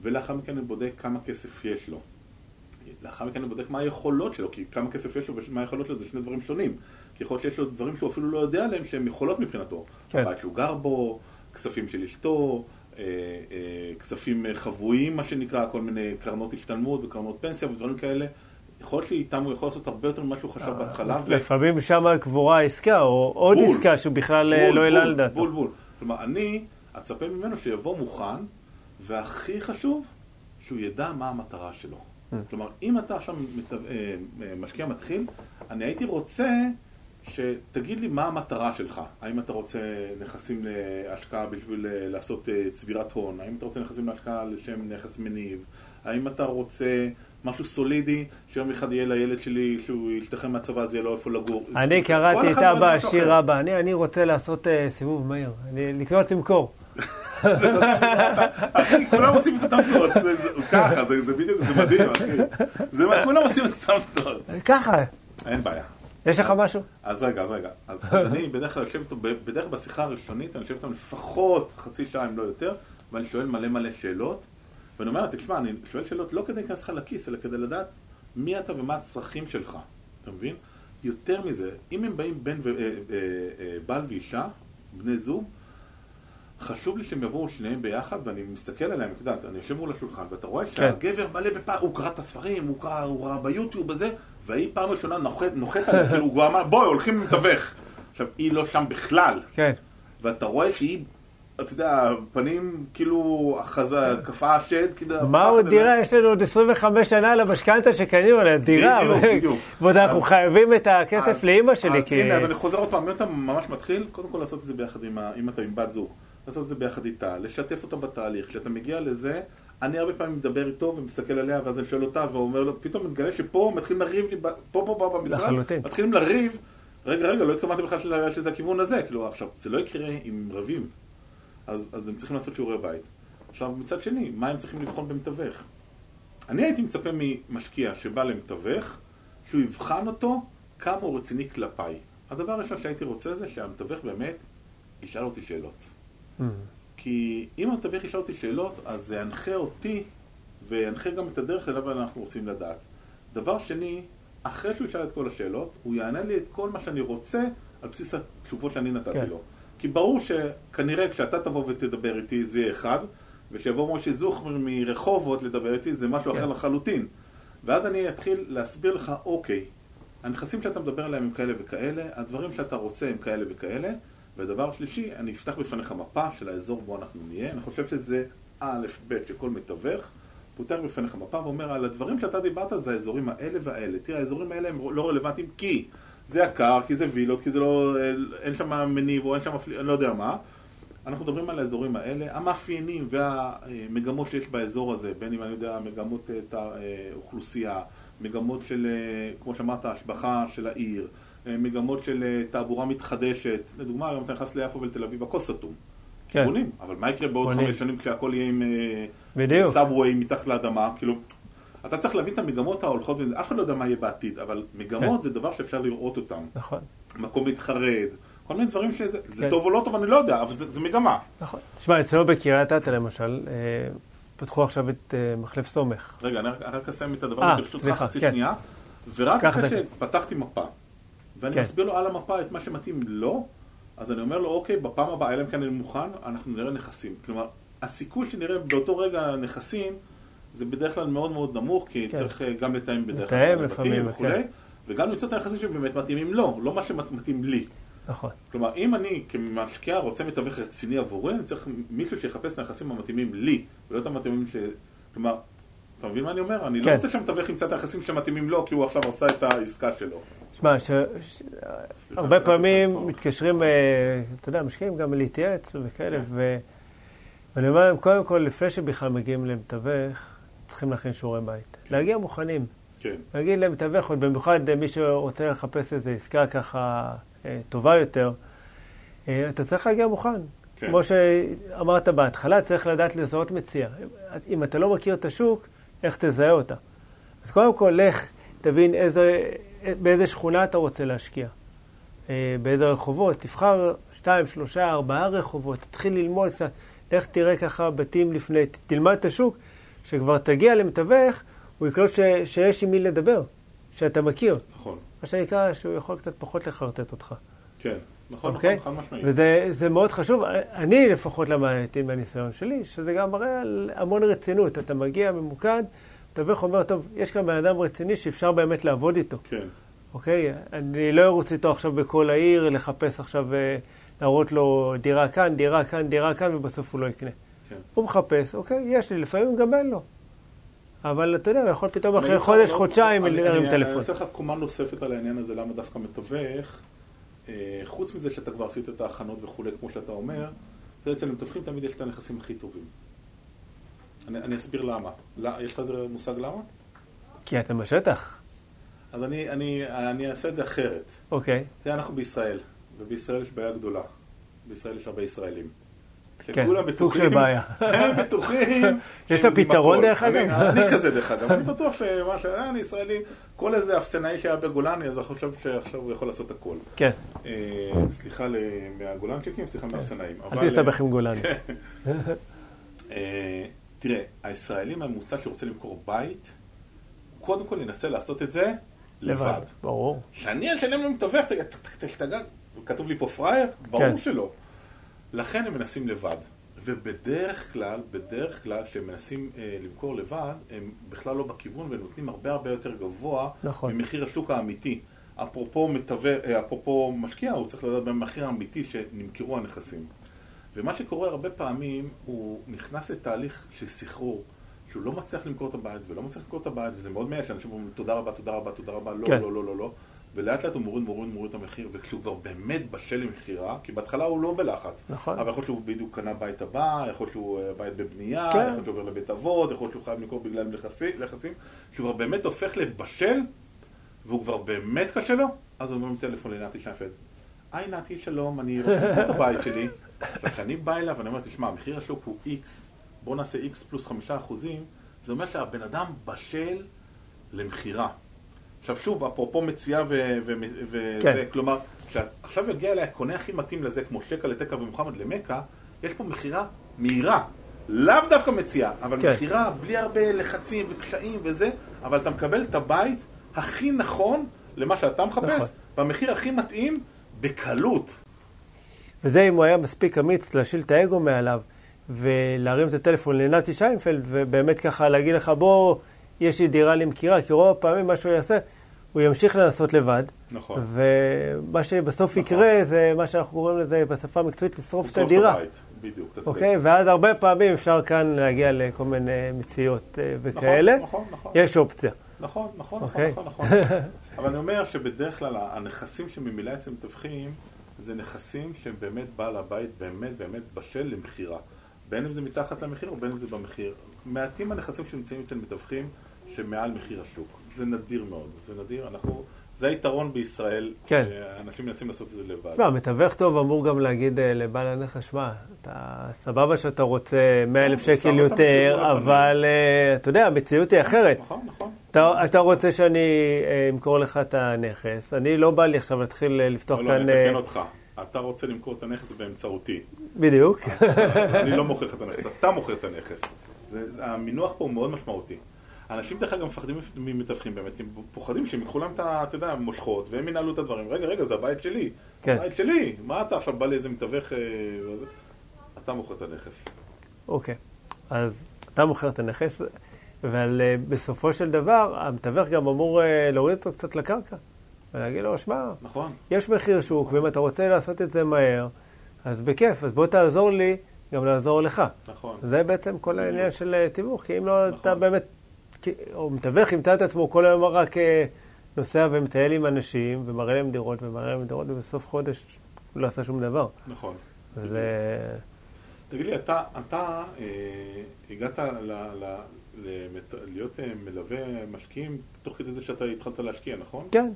ולאחר מכן אני בודק כמה כסף יש לו. לאחר מכן אני בודק מה היכולות שלו, כי כמה כסף יש לו ומה היכולות שלו זה שני דברים שונים. כי יכול להיות שיש לו דברים שהוא אפילו לא יודע עליהם שהם יכולות מבחינתו. כן. הבית שהוא גר בו, כספים של אשתו, אה, אה, כספים אה, חבויים, מה שנקרא, כל מיני קרנות השתלמות וקרנות פנסיה ודברים כאלה. יכול להיות שאיתם הוא יכול לעשות הרבה יותר ממה שהוא חשב בהתחלה. לפעמים שם קבורה עסקה, או עוד בול. עסקה שהוא בכלל אה, בול, לא העלה בול, לדעתו. בול בול. כלומר, אני אצפה ממנו שיבוא מוכן, והכי חשוב, שהוא ידע מה המטרה שלו. Mm. כלומר, אם אתה עכשיו אה, משקיע מתחיל, אני הייתי רוצה שתגיד לי מה המטרה שלך. האם אתה רוצה נכסים להשקעה בשביל אה, לעשות אה, צבירת הון? האם אתה רוצה נכסים להשקעה לשם נכס מניב? האם אתה רוצה משהו סולידי, שיום אחד יהיה לילד שלי, כשהוא ישתחרר מהצבא, אז יהיה לו איפה לגור? אני קראתי את אבא עשיר. אבא, אני אני רוצה לעשות אה, סיבוב מהיר, לקנות למכור. אחי, כולם עושים את אותם תנועות, ככה, זה בדיוק, זה מדהים, אחי. כולם עושים את אותם תנועות. ככה, אין בעיה. יש לך משהו? אז רגע, אז רגע. אז אז אני בדרך כלל יושב איתו, בדרך כלל בשיחה הראשונית, אני יושב איתם לפחות חצי שעה, אם לא יותר, ואני שואל מלא מלא שאלות, ואני אומר לה, תשמע, אני שואל שאלות לא כדי להיכנס לך לכיס, אלא כדי לדעת מי אתה ומה הצרכים שלך, אתה מבין? יותר מזה, אם הם באים בן ו- אה, אה, אה, בעל ואישה, בני זוג, חשוב לי שהם יבואו שניהם ביחד, ואני מסתכל עליהם, את יודעת, אני יושב מול השולחן, ואתה רואה שהגבר מלא בפעם, הוא קרא את הספרים, הוא קרא, הוא ראה ביוטיוב וזה, והיא פעם ראשונה נוחת, נוחת עליה, כאילו, הוא כבר אמר, בואי, הולכים למתווך. עכשיו, היא לא שם בכלל, כן. ואתה רואה שהיא, אתה יודע, פנים, כאילו, החזה, קפאה השד, כאילו... מה עוד. דירה? יש לנו עוד 25 שנה למשכנתה שקנינו עליה, דירה. בדיוק, בדיוק. ועוד אנחנו אז- חייבים את הכסף אז- לאימא שלי, אז כי... הנה, אז אני חוזר עוד פעם, אם אתה ממש מתחיל, קודם כל לעשות את זה ביחד עם, אם אתה עם בת זוג. לעשות את זה ביחד איתה, לשתף אותה בתהליך. כשאתה מגיע לזה, אני הרבה פעמים מדבר איתו ומסתכל עליה, ואז אני שואל אותה, ואומר לו, פתאום מתגלה שפה מתחילים לריב לי, פה פה פה במשרד. מתחילים לריב, רגע, רגע, לא התכוונתי בכלל שזה הכיוון הזה, כאילו, עכשיו, זה לא יקרה אם רבים, אז, אז הם צריכים לעשות שיעורי בית. עכשיו, מצד שני, מה הם צריכים לבחון במתווך? אני הייתי מצפה ממשקיע שבא למתווך, שהוא יבחן אותו כמה הוא רציני כלפיי. הדבר הראשון שהייתי רוצה זה שהמתווך באמת ישאל אותי שאלות. Mm. כי אם המתווך ישאל אותי שאלות, אז זה ינחה אותי וינחה גם את הדרך אליו אנחנו רוצים לדעת. דבר שני, אחרי שהוא ישאל את כל השאלות, הוא יענה לי את כל מה שאני רוצה על בסיס התשובות שאני נתתי כן. לו. כי ברור שכנראה כשאתה תבוא ותדבר איתי זה יהיה אחד, ושיבוא משה זוכר מרחובות לדבר איתי זה משהו כן. אחר לחלוטין. ואז אני אתחיל להסביר לך, אוקיי, הנכסים שאתה מדבר עליהם הם כאלה וכאלה, הדברים שאתה רוצה הם כאלה וכאלה, ודבר שלישי, אני אפתח בפניך מפה של האזור בו אנחנו נהיה, אני חושב שזה א', ב', שכל מתווך פותח בפניך מפה ואומר, על הדברים שאתה דיברת זה האזורים האלה והאלה. תראה, האזורים האלה הם לא רלוונטיים כי זה יקר, כי זה וילות, כי זה לא, אין שם מניב או אין שם, אני לא יודע מה. אנחנו מדברים על האזורים האלה, המאפיינים והמגמות שיש באזור הזה, בין אם אני יודע, מגמות אה, תא- אה, מגמות של, אה, כמו שאמרת, השבחה של העיר, אה, מגמות של אה, תעבורה מתחדשת. לדוגמה, היום אתה נכנס ליפו ולתל אביב, הכל סתום. כן. בונים, אבל מה יקרה בעוד. חמש שנים כשהכל יהיה עם אה. סאבווי מתחת לאדמה? כאילו, אתה צריך להבין את המגמות ההולכות, אף אחד לא יודע מה יהיה בעתיד, אבל מגמות כן. זה דבר שאפשר לראות אותם. נכון, מקום להתחרד, כל מיני דברים שזה, זה כן. טוב או לא טוב, אני לא יודע, אבל זה, זה מגמה. נכון. תשמע, אצלנו בקריית אתא למשל, אה, פתחו עכשיו את אה, מחלף סומך. רגע, אני רק, אסיים את הדבר אה, הזה ברשותך חצי כן. שנייה, ורק אחרי. שפתחתי מפה, ואני כן. מסביר לו על המפה את מה שמתאים לו, אז אני אומר לו, אוקיי, בפעם הבאה, אלא אם כן אני מוכן, אנחנו נראה נכסים. כלומר, הסיכוי שנראה באותו רגע נכסים, זה בדרך כלל מאוד מאוד נמוך, כי כן. צריך אה, גם לתאם בדרך לתאם כלל לפעמים, בתים וכולי, כן. וגם למצוא את הנכסים שבאמת מתאימים לו, לא מה שמתאים לי. נכון. כלומר, אם אני כמשקיע רוצה מתווך רציני עבורי, אני צריך מישהו שיחפש את הנכסים המתאימים לי, ולא את המתאימים ש... כלומר, אתה מבין מה אני אומר? אני לא כן. רוצה שהמתווך ימצא את הנכסים שמתאימים לו, כי הוא עכשיו עשה את העסקה שלו. תשמע, ש... הרבה פעמים. מתקשרים, אה, אתה יודע, משקיעים גם להתייעץ וכאלה, ו... ואני אומר להם, קודם כל, לפני שבכלל מגיעים למתווך, צריכים להכין שיעורי בית. להגיע מוכנים. כן, להגיד למתווך, עוד במיוחד אה, מי שרוצה לחפש איזו עסקה ככה אה, טובה יותר, אה, אתה צריך להגיע מוכן. כן. כמו שאמרת בהתחלה, צריך לדעת לזהות מציע. אם אתה לא מכיר את השוק, איך תזהה אותה? אז קודם כל, לך, תבין איזה, באיזה שכונה אתה רוצה להשקיע. אה, באיזה רחובות, תבחר שתיים, שלושה, ארבעה רחובות, תתחיל ללמוד קצת, לך תראה ככה בתים לפני, תלמד את השוק, שכבר תגיע למתווך, הוא יקלוט ש, שיש עם מי לדבר, שאתה מכיר. נכון. מה שנקרא, שהוא יכול קצת פחות לחרטט אותך. כן, נכון, אוקיי? נכון, חד משמעית. וזה זה מאוד חשוב. אני לפחות למדתי מהניסיון שלי, שזה גם מראה על המון רצינות. אתה מגיע ממוקד, מתווך אומר, טוב, יש כאן בן אדם רציני שאפשר באמת לעבוד איתו. כן, אוקיי? אני לא ארוץ איתו עכשיו בכל העיר, לחפש עכשיו, אה, להראות לו דירה כאן, דירה כאן, דירה כאן, ובסוף הוא לא יקנה. כן. הוא מחפש, אוקיי, יש לי, לפעמים גם אין לו. אבל אתה יודע, יכול פתאום אחרי חודש, לא- חודשיים אני- להרים טלפון. אני אעשה לך קומה נוספת על העניין הזה, למה דווקא מתווך. אה, חוץ מזה שאתה כבר עשית את ההכנות וכולי, כמו שאתה אומר, זה אצל המתווכים תמיד יש את הנכסים הכי טובים. אני, אני אסביר למה. לא, יש לך איזה מושג למה? כי אתה בשטח. אז אני, אני, אני אעשה את זה אחרת. אוקיי. תראה, אנחנו בישראל, ובישראל יש בעיה גדולה. בישראל יש הרבה ישראלים. כן, סוג של בעיה. הם בטוחים. יש לה פתרון. דרך אגב? אני, כזה דרך אגב, אני בטוח שמה ש... אה, אני ישראלי, כל איזה אפסנאי שהיה בגולני, אז אני חושב שעכשיו הוא יכול לעשות הכל. כן, אה, סליחה מהגולנצ'יקים, סליחה מהאפסנאים. אל תסתבך עם גולני. אה, תראה, הישראלים הממוצע שרוצה למכור בית, קודם כל ינסה לעשות את זה לבד. ברור. שאני אשלם למתווך, תגיד, "ת- ת- תשתגע, כתוב לי פה פראייר? ברור כן. שלא. לכן הם מנסים לבד. ובדרך כלל, בדרך כלל, כשהם מנסים אה, למכור לבד, הם בכלל לא בכיוון והם נותנים הרבה הרבה יותר גבוה נכון. ממחיר השוק האמיתי. אפרופו מתווך, אה, אפרופו משקיע, הוא צריך לדעת במחיר האמיתי שנמכרו הנכסים. ומה שקורה הרבה פעמים, הוא נכנס לתהליך של סחרור, שהוא לא מצליח למכור את הבית ולא מצליח למכור את הבית, וזה מאוד מייאש, אנשים אומרים תודה רבה, תודה רבה, תודה רבה, לא, כן. לא, לא, לא, לא, ולאט לאט הוא מוריד, מוריד, מוריד את המחיר, וכשהוא כבר באמת בשל למכירה, כי בהתחלה הוא לא בלחץ, נכון. אבל יכול להיות שהוא בדיוק קנה בית הבא, יכול להיות שהוא אה, בית בבנייה, כן. יכול להיות שהוא עובר לבית אבות, יכול להיות שהוא חייב למכור בגלל לחצי- לחצים, כשהוא כבר באמת הופך לבשל, והוא כבר באמת קשה לו, אז הוא אומר טלפון לנתי שיינפלד. היי נתי, שלום, אני רוצה למכור את הבית שלי. כשאני בא אליו ואני אומר, תשמע, מחיר השוק הוא X, בוא נעשה X פלוס חמישה אחוזים, זה אומר שהבן אדם בשל למכירה. עכשיו שוב, אפרופו מציאה וזה, כן. כלומר, כשעכשיו יגיע אליי הקונה הכי מתאים לזה, כמו שקע לתקע ומוחמד למכה, יש פה מכירה מהירה. לאו דווקא מציאה, אבל כן. מכירה בלי הרבה לחצים וקשיים וזה, אבל אתה מקבל את הבית הכי נכון למה שאתה מחפש, נכון. במחיר הכי מתאים, בקלות. וזה אם הוא היה מספיק אמיץ להשיל את האגו מעליו ולהרים את הטלפון לנתי שיינפלד ובאמת ככה להגיד לך בוא, יש לי דירה למכירה, כי רוב הפעמים מה שהוא יעשה, הוא ימשיך לנסות לבד. נכון. ומה שבסוף נכון. יקרה זה מה שאנחנו קוראים לזה בשפה המקצועית, לשרוף את לשרוף הדירה. הבית. בדיוק, צודק. אוקיי? ואז הרבה פעמים אפשר כאן להגיע לכל מיני מציאות אה, וכאלה. נכון, נכון. יש אופציה. נכון, נכון, נכון, אוקיי. נכון, נכון. אבל אני אומר שבדרך כלל הנכסים שממילא אצל מתווכים, זה נכסים שהם באמת בעל הבית באמת באמת בשל למכירה. בין אם זה מתחת למחיר או בין אם זה במחיר. מעטים הנכסים שנמצאים אצל מתווכים שמעל מחיר השוק. זה נדיר מאוד, זה נדיר. אנחנו, זה היתרון בישראל. כן. אנשים מנסים לעשות את זה לבד. תשמע, מתווך טוב אמור גם להגיד אה, לבעל הנכס, שמע, אתה סבבה שאתה רוצה 100 אלף שם שקל יותר. אבל אה, אתה יודע, המציאות היא אחרת. נכון, נכון. אתה, אתה רוצה שאני אה, אמכור לך את הנכס, אני לא בא לי עכשיו להתחיל אה, לפתוח לא, לא, כאן... אני אה, אתקן אותך. אתה רוצה למכור את הנכס באמצעותי. בדיוק. אני לא מוכר לך את הנכס, אתה מוכר את הנכס. זה, זה, המינוח פה הוא מאוד משמעותי. אנשים דרך אגב מפחדים ממתווכים באמת, כי הם פוחדים שהם ייקחו להם את ה... אתה יודע, מושכות, והם ינהלו את הדברים. רגע, רגע, זה הבית שלי. כן. הבית שלי. מה אתה עכשיו בא לאיזה מתווך... אה? אתה מוכר את הנכס. אוקיי, אז אתה מוכר את הנכס, אבל אה, בסופו של דבר, המתווך גם אמור אה, להוריד אותו קצת לקרקע, ולהגיד לו, שמע, נכון? יש מחיר שוק, ואם אתה רוצה לעשות את זה מהר, אז בכיף, אז בוא תעזור לי גם לעזור לך. נכון. זה בעצם כל העניין של אה, תיווך, כי אם לא, נכון. אתה באמת, או מתווך ימצא את עצמו כל היום רק נוסע ומטייל עם אנשים, ומראה להם דירות, ומראה להם דירות, ובסוף חודש הוא לא עשה שום דבר. נכון. וזה... תגיד לי, אתה, אתה אה, הגעת ל, ל, למת, להיות אה, מלווה משקיעים תוך כדי זה שאתה התחלת להשקיע, נכון? כן,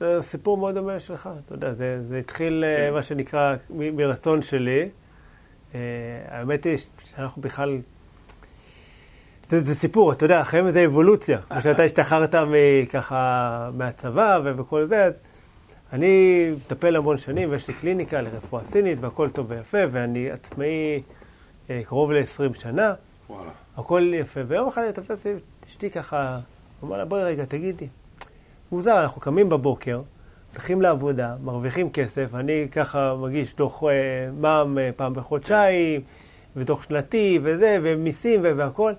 זה סיפור מאוד דומה שלך, אתה יודע, זה, זה התחיל, כן. כן. מה שנקרא, מ- מרצון שלי. אה, האמת היא שאנחנו בכלל... זה, זה סיפור, אתה יודע, החיים זה אבולוציה. כמו שאתה השתחררת מככה מהצבא ו- וכל זה, אז אני מטפל המון שנים, ויש לי קליניקה לרפואה סינית, והכל טוב ויפה, ואני עצמאי אה, קרוב ל-20 שנה. וואלה. הכל יפה. ויום אחד אני תופס את אשתי ככה, אמר לה, בואי רגע, תגידי. מוזר, אנחנו קמים בבוקר, הולכים לעבודה, מרוויחים כסף, אני ככה מגיש דוח אה, מע"מ אה, פעם בחודשיים, ודוח שנתי, וזה, ומיסים ו- והכל.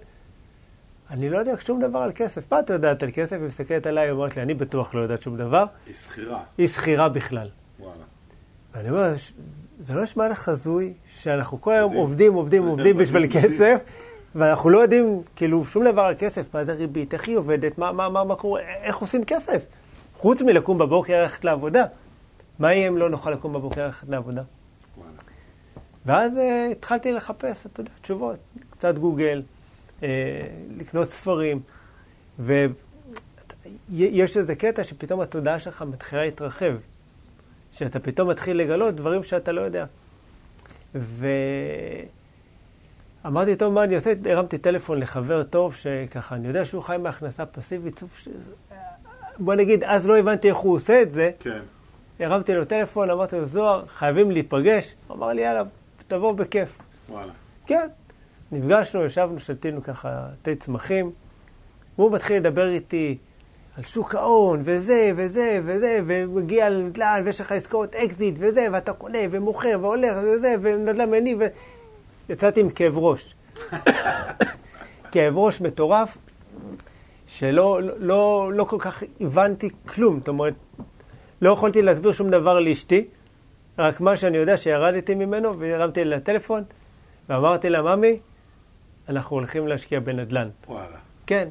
אני לא יודע שום דבר על כסף. מה את יודעת על כסף? היא מסתכלת עליי, אומרת לי, אני בטוח לא יודעת שום דבר. היא שכירה. היא שכירה בכלל. וואלה. ואני אומר, "ש- זה לא נשמע לך הזוי שאנחנו כל היום. עובדים, עובדים, עובדים בשביל. כסף, ואנחנו לא יודעים, כאילו, שום דבר על כסף, מה זה ריבית, איך היא עובדת, מה, מה, מה, מה קורה, איך עושים כסף? חוץ מלקום בבוקר, ללכת לעבודה. מה יהיה אם לא נוכל לקום בבוקר, ללכת לעבודה? ואז uh, התחלתי לחפש, אתה יודע, תשובות, קצת גוגל, uh, לקנות ספרים, ויש איזה קטע שפתאום התודעה שלך מתחילה להתרחב, שאתה פתאום מתחיל לגלות דברים שאתה לא יודע. ואמרתי, טוב, מה אני עושה? הרמתי טלפון לחבר טוב, שככה, אני יודע שהוא חי מהכנסה פסיבית, ש... בוא נגיד, אז לא הבנתי איך הוא עושה את זה, כן. הרמתי לו טלפון, אמרתי לו, זוהר, חייבים להיפגש. הוא אמר לי, יאללה, תבוא בכיף. וואלה. כן. נפגשנו, ישבנו, שתינו ככה תה צמחים, והוא מתחיל לדבר איתי על שוק ההון, וזה, וזה, וזה, ומגיע לנדל"ן, ויש לך עסקאות אקזיט, וזה, ואתה קונה, ומוכר, והולך, וזה, ונדל"ן מניב, ו... יצאתי עם כאב ראש. כאב ראש מטורף, שלא לא, לא, לא כל כך הבנתי כלום. זאת אומרת, לא יכולתי להסביר שום דבר לאשתי, רק מה שאני יודע שירדתי ממנו, והרמתי לטלפון, ואמרתי לה, ממי, אנחנו הולכים להשקיע בנדל"ן. וואלה. כן,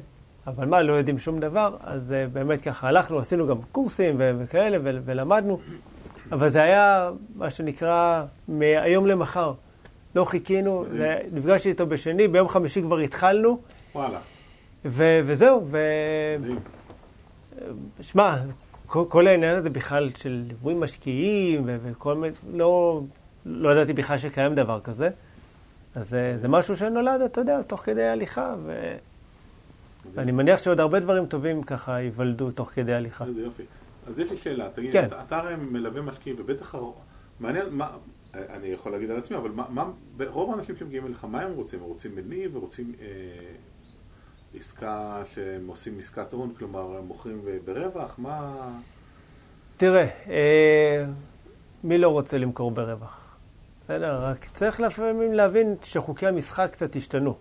אבל מה, לא יודעים שום דבר, אז uh, באמת ככה הלכנו, עשינו גם קורסים ו- וכאלה, ו- ולמדנו, אבל זה היה מה שנקרא מהיום למחר. לא חיכינו, נפגשתי איתו בשני, ביום חמישי כבר התחלנו, וואלה. ו- וזהו, ו... שמע, כל, כל העניין הזה בכלל של ליווי משקיעים ו- וכל מיני, לא, לא ידעתי בכלל שקיים דבר כזה. אז זה, זה משהו שנולד, אתה יודע, תוך כדי הליכה, ו... ואני מניח שעוד הרבה דברים טובים ככה ייוולדו תוך כדי הליכה. איזה יופי. אז יש לי שאלה, תגיד, כן. אתה, הרי מלווה משקיעים, ובטח מעניין, מה, אני יכול להגיד על עצמי, אבל מה, מה, רוב האנשים שמגיעים אליך, מה הם רוצים? הם רוצים מניב, ורוצים אה, עסקה שהם עושים עסקת הון, כלומר, הם מוכרים ב- ברווח, מה... תראה, אה, מי לא רוצה למכור ברווח? בסדר, רק צריך לפעמים להבין שחוקי המשחק קצת השתנו.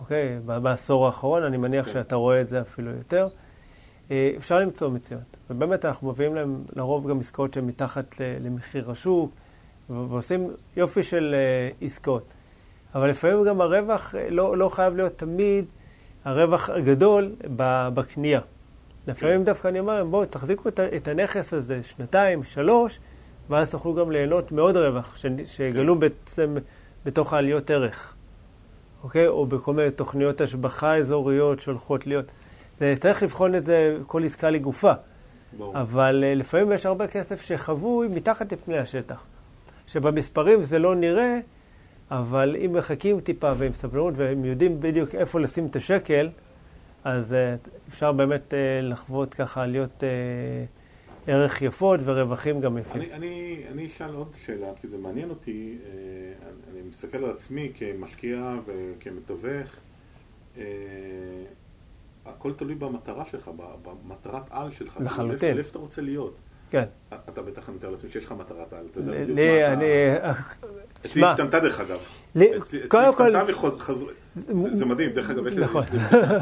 אוקיי? בעשור האחרון, אני מניח כן. שאתה רואה את זה אפילו יותר. אה, אפשר למצוא מציאות. ובאמת אנחנו מביאים להם לרוב גם עסקאות שהן מתחת למחיר השוק, ועושים יופי של אה, עסקאות. אבל לפעמים גם הרווח אה, לא, לא חייב להיות תמיד הרווח הגדול בקנייה. לפעמים כן. דווקא אני אומר להם, בואו תחזיקו את הנכס הזה שנתיים, שלוש, ואז תוכלו גם ליהנות מעוד רווח שיגלו כן. בעצם בתוך העליות ערך. אוקיי? או בכל מיני תוכניות השבחה אזוריות שהולכות להיות. צריך לבחון את זה, כל עסקה לגופה. ברור. אבל uh, לפעמים יש הרבה כסף שחבוי מתחת לפני השטח. שבמספרים זה לא נראה, אבל אם מחכים טיפה ועם סבלנות והם יודעים בדיוק איפה לשים את השקל, אז uh, אפשר באמת uh, לחוות ככה, להיות uh, ערך יפות ורווחים גם יפים. אני, אני, אני אשאל עוד שאלה, כי זה מעניין אותי. Uh, אני מסתכל על עצמי כמשקיע וכמתווך. Uh, הכל תלוי במטרה שלך, במטרת על שלך. לחלוטין. איפה אתה רוצה להיות. כן. אתה בטח מתאר לעצמי שיש לך מטרת על, אתה יודע בדיוק מה אתה... אני... אצלי השתנתה דרך אגב. קודם כל... זה מדהים, דרך אגב, יש לי נכון.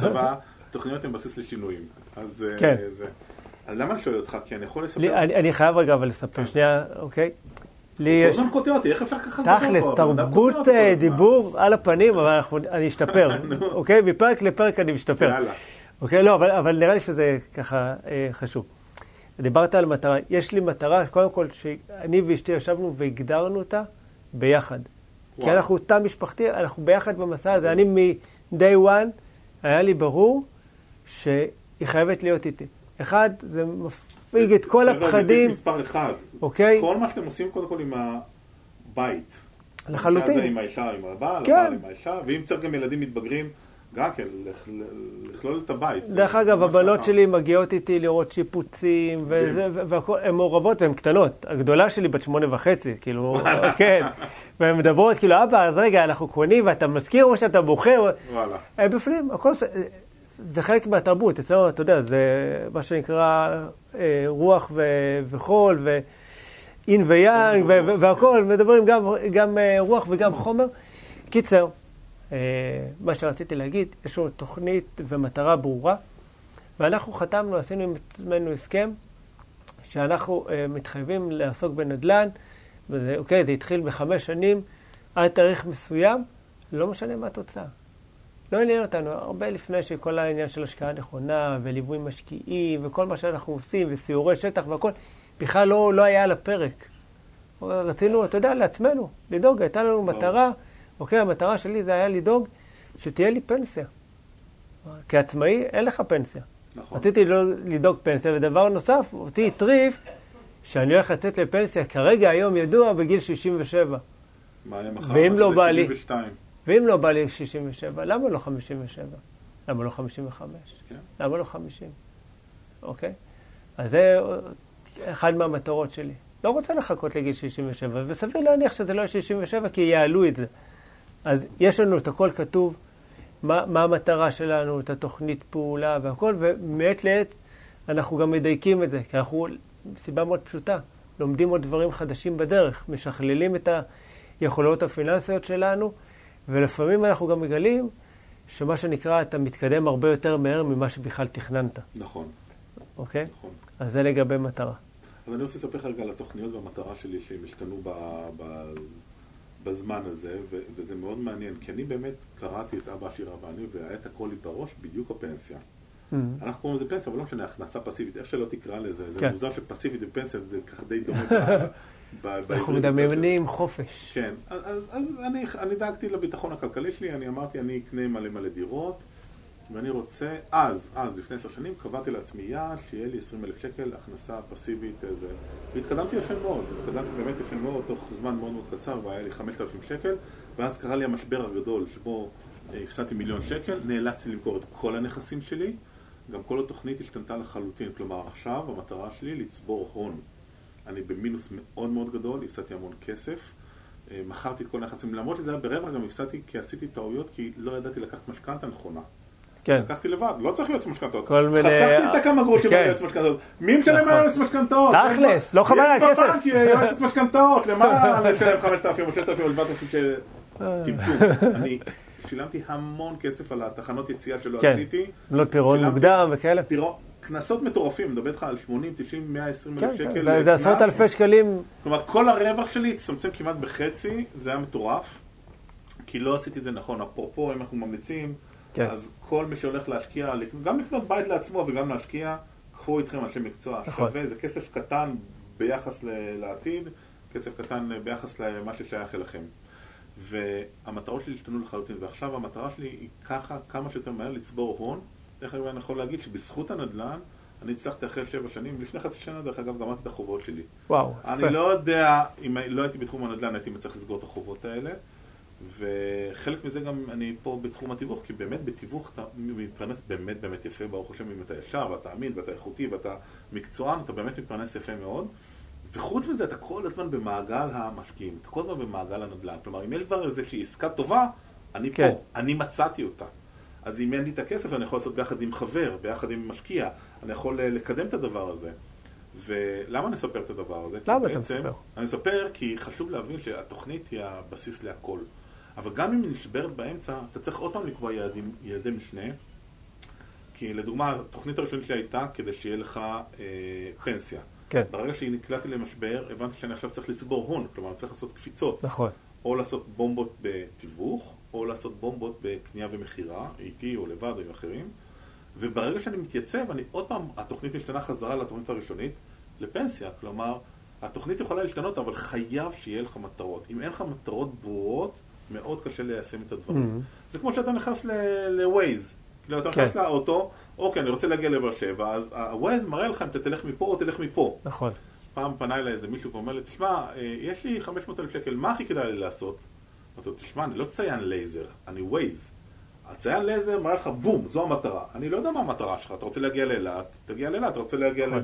צבא, תוכניות הן בסיס לשינויים. אז אה, כן. אז למה אני שואל אותך? כי אני יכול לספר... אני חייב רגע אבל לספר, כן. שנייה, אוקיי? לי יש... כל הזמן קוטע אותי, איך אפשר ככה? תכלס, תרבות אה, דיבור על הפנים, אבל אני אשתפר, אוקיי? מפרק לפרק אני משתפר. אוקיי, לא, אבל, נראה לי שזה ככה אה, חשוב. דיברת על מטרה. יש לי מטרה, קודם כל, שאני ואשתי ישבנו והגדרנו אותה ביחד. וואו. כי אנחנו תא משפחתי, אנחנו ביחד במסע הזה. אני מ-day one, היה לי ברור שהיא חייבת להיות איתי. אחד, זה מפיג את כל הפחדים. מספר אחד. אוקיי? כל מה שאתם עושים קודם כל עם הבית. לחלוטין. עם האישה, עם הבעל, כן. הבעל עם האישה, ואם צריך גם ילדים מתבגרים. גם כן, לכלול את הבית. דרך אגב, הבנות שלי מגיעות איתי לראות שיפוצים, והכל, הן מעורבות והן קטנות. הגדולה שלי בת שמונה וחצי, כאילו, כן. והן מדברות, כאילו, אבא, אז רגע, אנחנו קונים, ואתה מזכיר או שאתה בוחר. וואלה. הם בפנים, הכל, זה חלק מהתרבות. אצלנו, אתה יודע, זה מה שנקרא אה, רוח וחול, ואין ויאנג, והכל, מדברים גם אה, רוח וגם חומר. קיצר. אה, מה שרציתי להגיד, יש לנו תוכנית ומטרה ברורה, ואנחנו חתמנו, עשינו עם עצמנו הסכם, שאנחנו uh, מתחייבים לעסוק בנדל"ן, וזה, אוקיי, זה התחיל בחמש שנים, עד תאריך מסוים, לא משנה מה התוצאה. לא עניין אותנו, הרבה לפני שכל העניין של השקעה נכונה, וליווי משקיעים, וכל מה שאנחנו עושים, וסיורי שטח והכל, בכלל לא, לא היה על הפרק. רצינו, אתה יודע, לעצמנו, לדאוג, הייתה לנו מטרה. אוקיי, המטרה שלי זה היה לדאוג שתהיה לי פנסיה. כעצמאי, אין לך פנסיה. נכון. רציתי לדאוג פנסיה, ודבר נוסף, אותי הטריף שאני הולך לצאת לפנסיה, כרגע היום ידוע, בגיל 67. מה יהיה מחר? ואם לא בא לי... ואם לא בא לי 67, למה לא 57? למה לא 55? כן. למה לא 50? אוקיי? אז זה אחד מהמטרות שלי. לא רוצה לחכות לגיל 67, וסביר להניח שזה לא יהיה 67, כי יעלו את זה. אז יש לנו את הכל כתוב, מה, מה המטרה שלנו, את התוכנית פעולה והכל, ומעת לעת אנחנו גם מדייקים את זה, כי אנחנו, סיבה מאוד פשוטה, לומדים עוד דברים חדשים בדרך, משכללים את היכולות הפיננסיות שלנו, ולפעמים אנחנו גם מגלים שמה שנקרא, אתה מתקדם הרבה יותר מהר ממה שבכלל תכננת. נכון. אוקיי? נכון. אז זה לגבי מטרה. אז אני רוצה לספר לך רגע על התוכניות והמטרה שלי שהם השתנו ב... ב... בזמן הזה, ו- וזה מאוד מעניין, כי אני באמת קראתי את אבא עשיר ואני, והיה את הכל לי בראש, בדיוק הפנסיה. Mm-hmm. אנחנו קוראים לזה פנסיה, אבל לא משנה, הכנסה פסיבית, איך שלא תקרא לזה, זה כן. מוזר שפסיבית ופנסיה זה ככה די דומה אנחנו מדמיינים חופש. כן, אז, אז אני, אני דאגתי לביטחון הכלכלי שלי, אני אמרתי אני אקנה מלא מלא דירות, ואני רוצה, אז, אז, לפני עשר שנים, קבעתי לעצמי יעד שיהיה לי 20 אלף שקל הכנסה פסיבית איזה... והתקדמתי יפה מאוד, התקדמתי באמת יפה מאוד, תוך זמן מאוד מאוד קצר, והיה לי 5,000 שקל, ואז קרה לי המשבר הגדול, שבו אה, הפסדתי מיליון שקל, נאלצתי למכור את כל הנכסים שלי, גם כל התוכנית השתנתה לחלוטין, כלומר עכשיו המטרה שלי לצבור הון. אני במינוס מאוד מאוד גדול, הפסדתי המון כסף, אה, מכרתי את כל הנכסים, למרות שזה היה ברווח, גם הפסדתי כי עשיתי טעויות, כי לא ידעתי לקחת משכנתה נכונה. כן. לקחתי לבד, לא צריך יועץ משכנתאות. כל מיני- חסכתי את הכמה גרושים כן. על יועץ משכנתאות. מי משלם נכון. על יועץ משכנתאות? תכלס, לא חבל על יש הכסף. בבנק יועצת משכנתאות, למה לשלם 5,000 או 6,000 או 7,000 של אה. טמטום? אני שילמתי המון כסף על התחנות יציאה שלא כן. עשיתי. עמלות פירעון מוקדם וכאלה. קנסות מטורפים, מדבר איתך על 80, 90, 120 כן, אלף כן, שקל. זה- זה. עשרות אלפי שקלים. כלומר, כל הרווח שלי הצטמצם כמעט בחצי, זה היה מטורף, כי לא עשיתי את זה נכון. אפרופו, אם אנחנו ממליצים, כן. אז כל מי שהולך להשקיע, גם לקנות בית לעצמו וגם להשקיע, קחו איתכם אנשי מקצוע. נכון. שווה, זה כסף קטן ביחס לעתיד, כסף קטן ביחס למה ששייך אליכם. והמטרות שלי השתנו לחלוטין, ועכשיו המטרה שלי היא ככה, כמה שיותר מהר לצבור הון. דרך אגב, אני יכול להגיד שבזכות הנדל"ן, אני הצלחתי אחרי שבע שנים, לפני חצי שנה, דרך אגב, גמרתי את החובות שלי. וואו, יפה. אני לא יודע, אם לא הייתי בתחום הנדל"ן, הייתי מצליח לסגור את החובות האלה. וחלק מזה גם אני פה בתחום התיווך, כי באמת בתיווך אתה מתפרנס באמת באמת יפה, ברוך השם, אם אתה ישר ואתה אמין ואתה איכותי ואתה מקצוען, אתה באמת מתפרנס יפה מאוד. וחוץ מזה, אתה כל הזמן במעגל המשקיעים, אתה כל הזמן במעגל הנדל"ן. כלומר, אם יש כבר איזושהי עסקה טובה, אני כן. פה, אני מצאתי אותה. אז אם אין לי את הכסף, אני יכול לעשות ביחד עם חבר, ביחד עם משקיע, אני יכול אה, לקדם את הדבר הזה. ולמה אני מספר את הדבר הזה? למה אתה מספר? אני מספר כי חשוב להבין שהתוכנית היא הבסיס להכל. אבל גם אם היא נשברת באמצע, אתה צריך עוד פעם לקבוע יעדים, יעדי משנה. כי לדוגמה, התוכנית הראשונית שלי הייתה כדי שיהיה לך אה, פנסיה. כן. ברגע שנקלעתי למשבר, הבנתי שאני עכשיו צריך לצבור הון, כלומר, צריך לעשות קפיצות. נכון. או לעשות בומבות בתיווך, או לעשות בומבות בקנייה ומכירה, איתי או לבד או עם אחרים. וברגע שאני מתייצב, אני עוד פעם, התוכנית משתנה חזרה לתוכנית הראשונית, לפנסיה. כלומר, התוכנית יכולה להשתנות, אבל חייב שיהיה לך מטרות. אם אין לך מטרות ברורות, מאוד קשה ליישם את הדברים. זה כמו שאתה נכנס ל-Waze. כאילו, אתה כן. נכנס לאוטו, אוקיי, אני רוצה להגיע לבאר שבע, אז ה-Waze מראה לך אם אתה תלך מפה או תלך מפה. נכון. פעם פנה אליי איזה מישהו ואומר לי, תשמע, אה, יש לי 500 אלף שקל, מה הכי כדאי לי לעשות? אמרתי לו, תשמע, אני לא ציין לייזר, אני Waze. הציין לייזר מראה לך בום, זו המטרה. אני לא יודע מה המטרה שלך, אתה רוצה להגיע לאילת, תגיע לאילת, אתה רוצה להגיע נכון.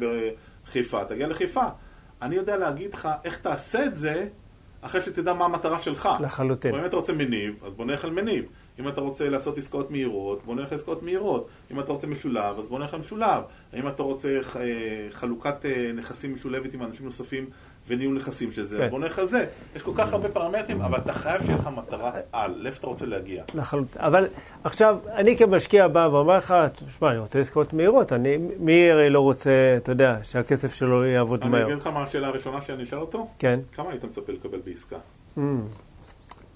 לחיפה, תגיע לחיפה. אני יודע להגיד לך איך תעשה את זה, אחרי שתדע מה המטרה שלך. לחלוטין. אם אתה רוצה מניב, אז בוא נלך על מניב. אם אתה רוצה לעשות עסקאות מהירות, בוא נלך על עסקאות מהירות. אם אתה רוצה משולב, אז בוא נלך על משולב. אם אתה רוצה אה, חלוקת אה, נכסים משולבת עם אנשים נוספים וניהול נכסים של זה, כן. בוא נלך על זה. יש כל כך הרבה פרמטרים, אבל אתה חייב שיהיה לך מטרה על, לאיפה אתה רוצה להגיע. לחלוטין. אבל עכשיו, אני כמשקיע בא ואומר לך, תשמע, אני רוצה עסקאות מהירות, אני, מי הרי לא רוצה, אתה יודע, שהכסף שלו יעבוד אני מהר. אגיד לך מה השאלה הראשונה שאני אשאל אותו? כן, כמה היית מצפה לקבל בעסקה?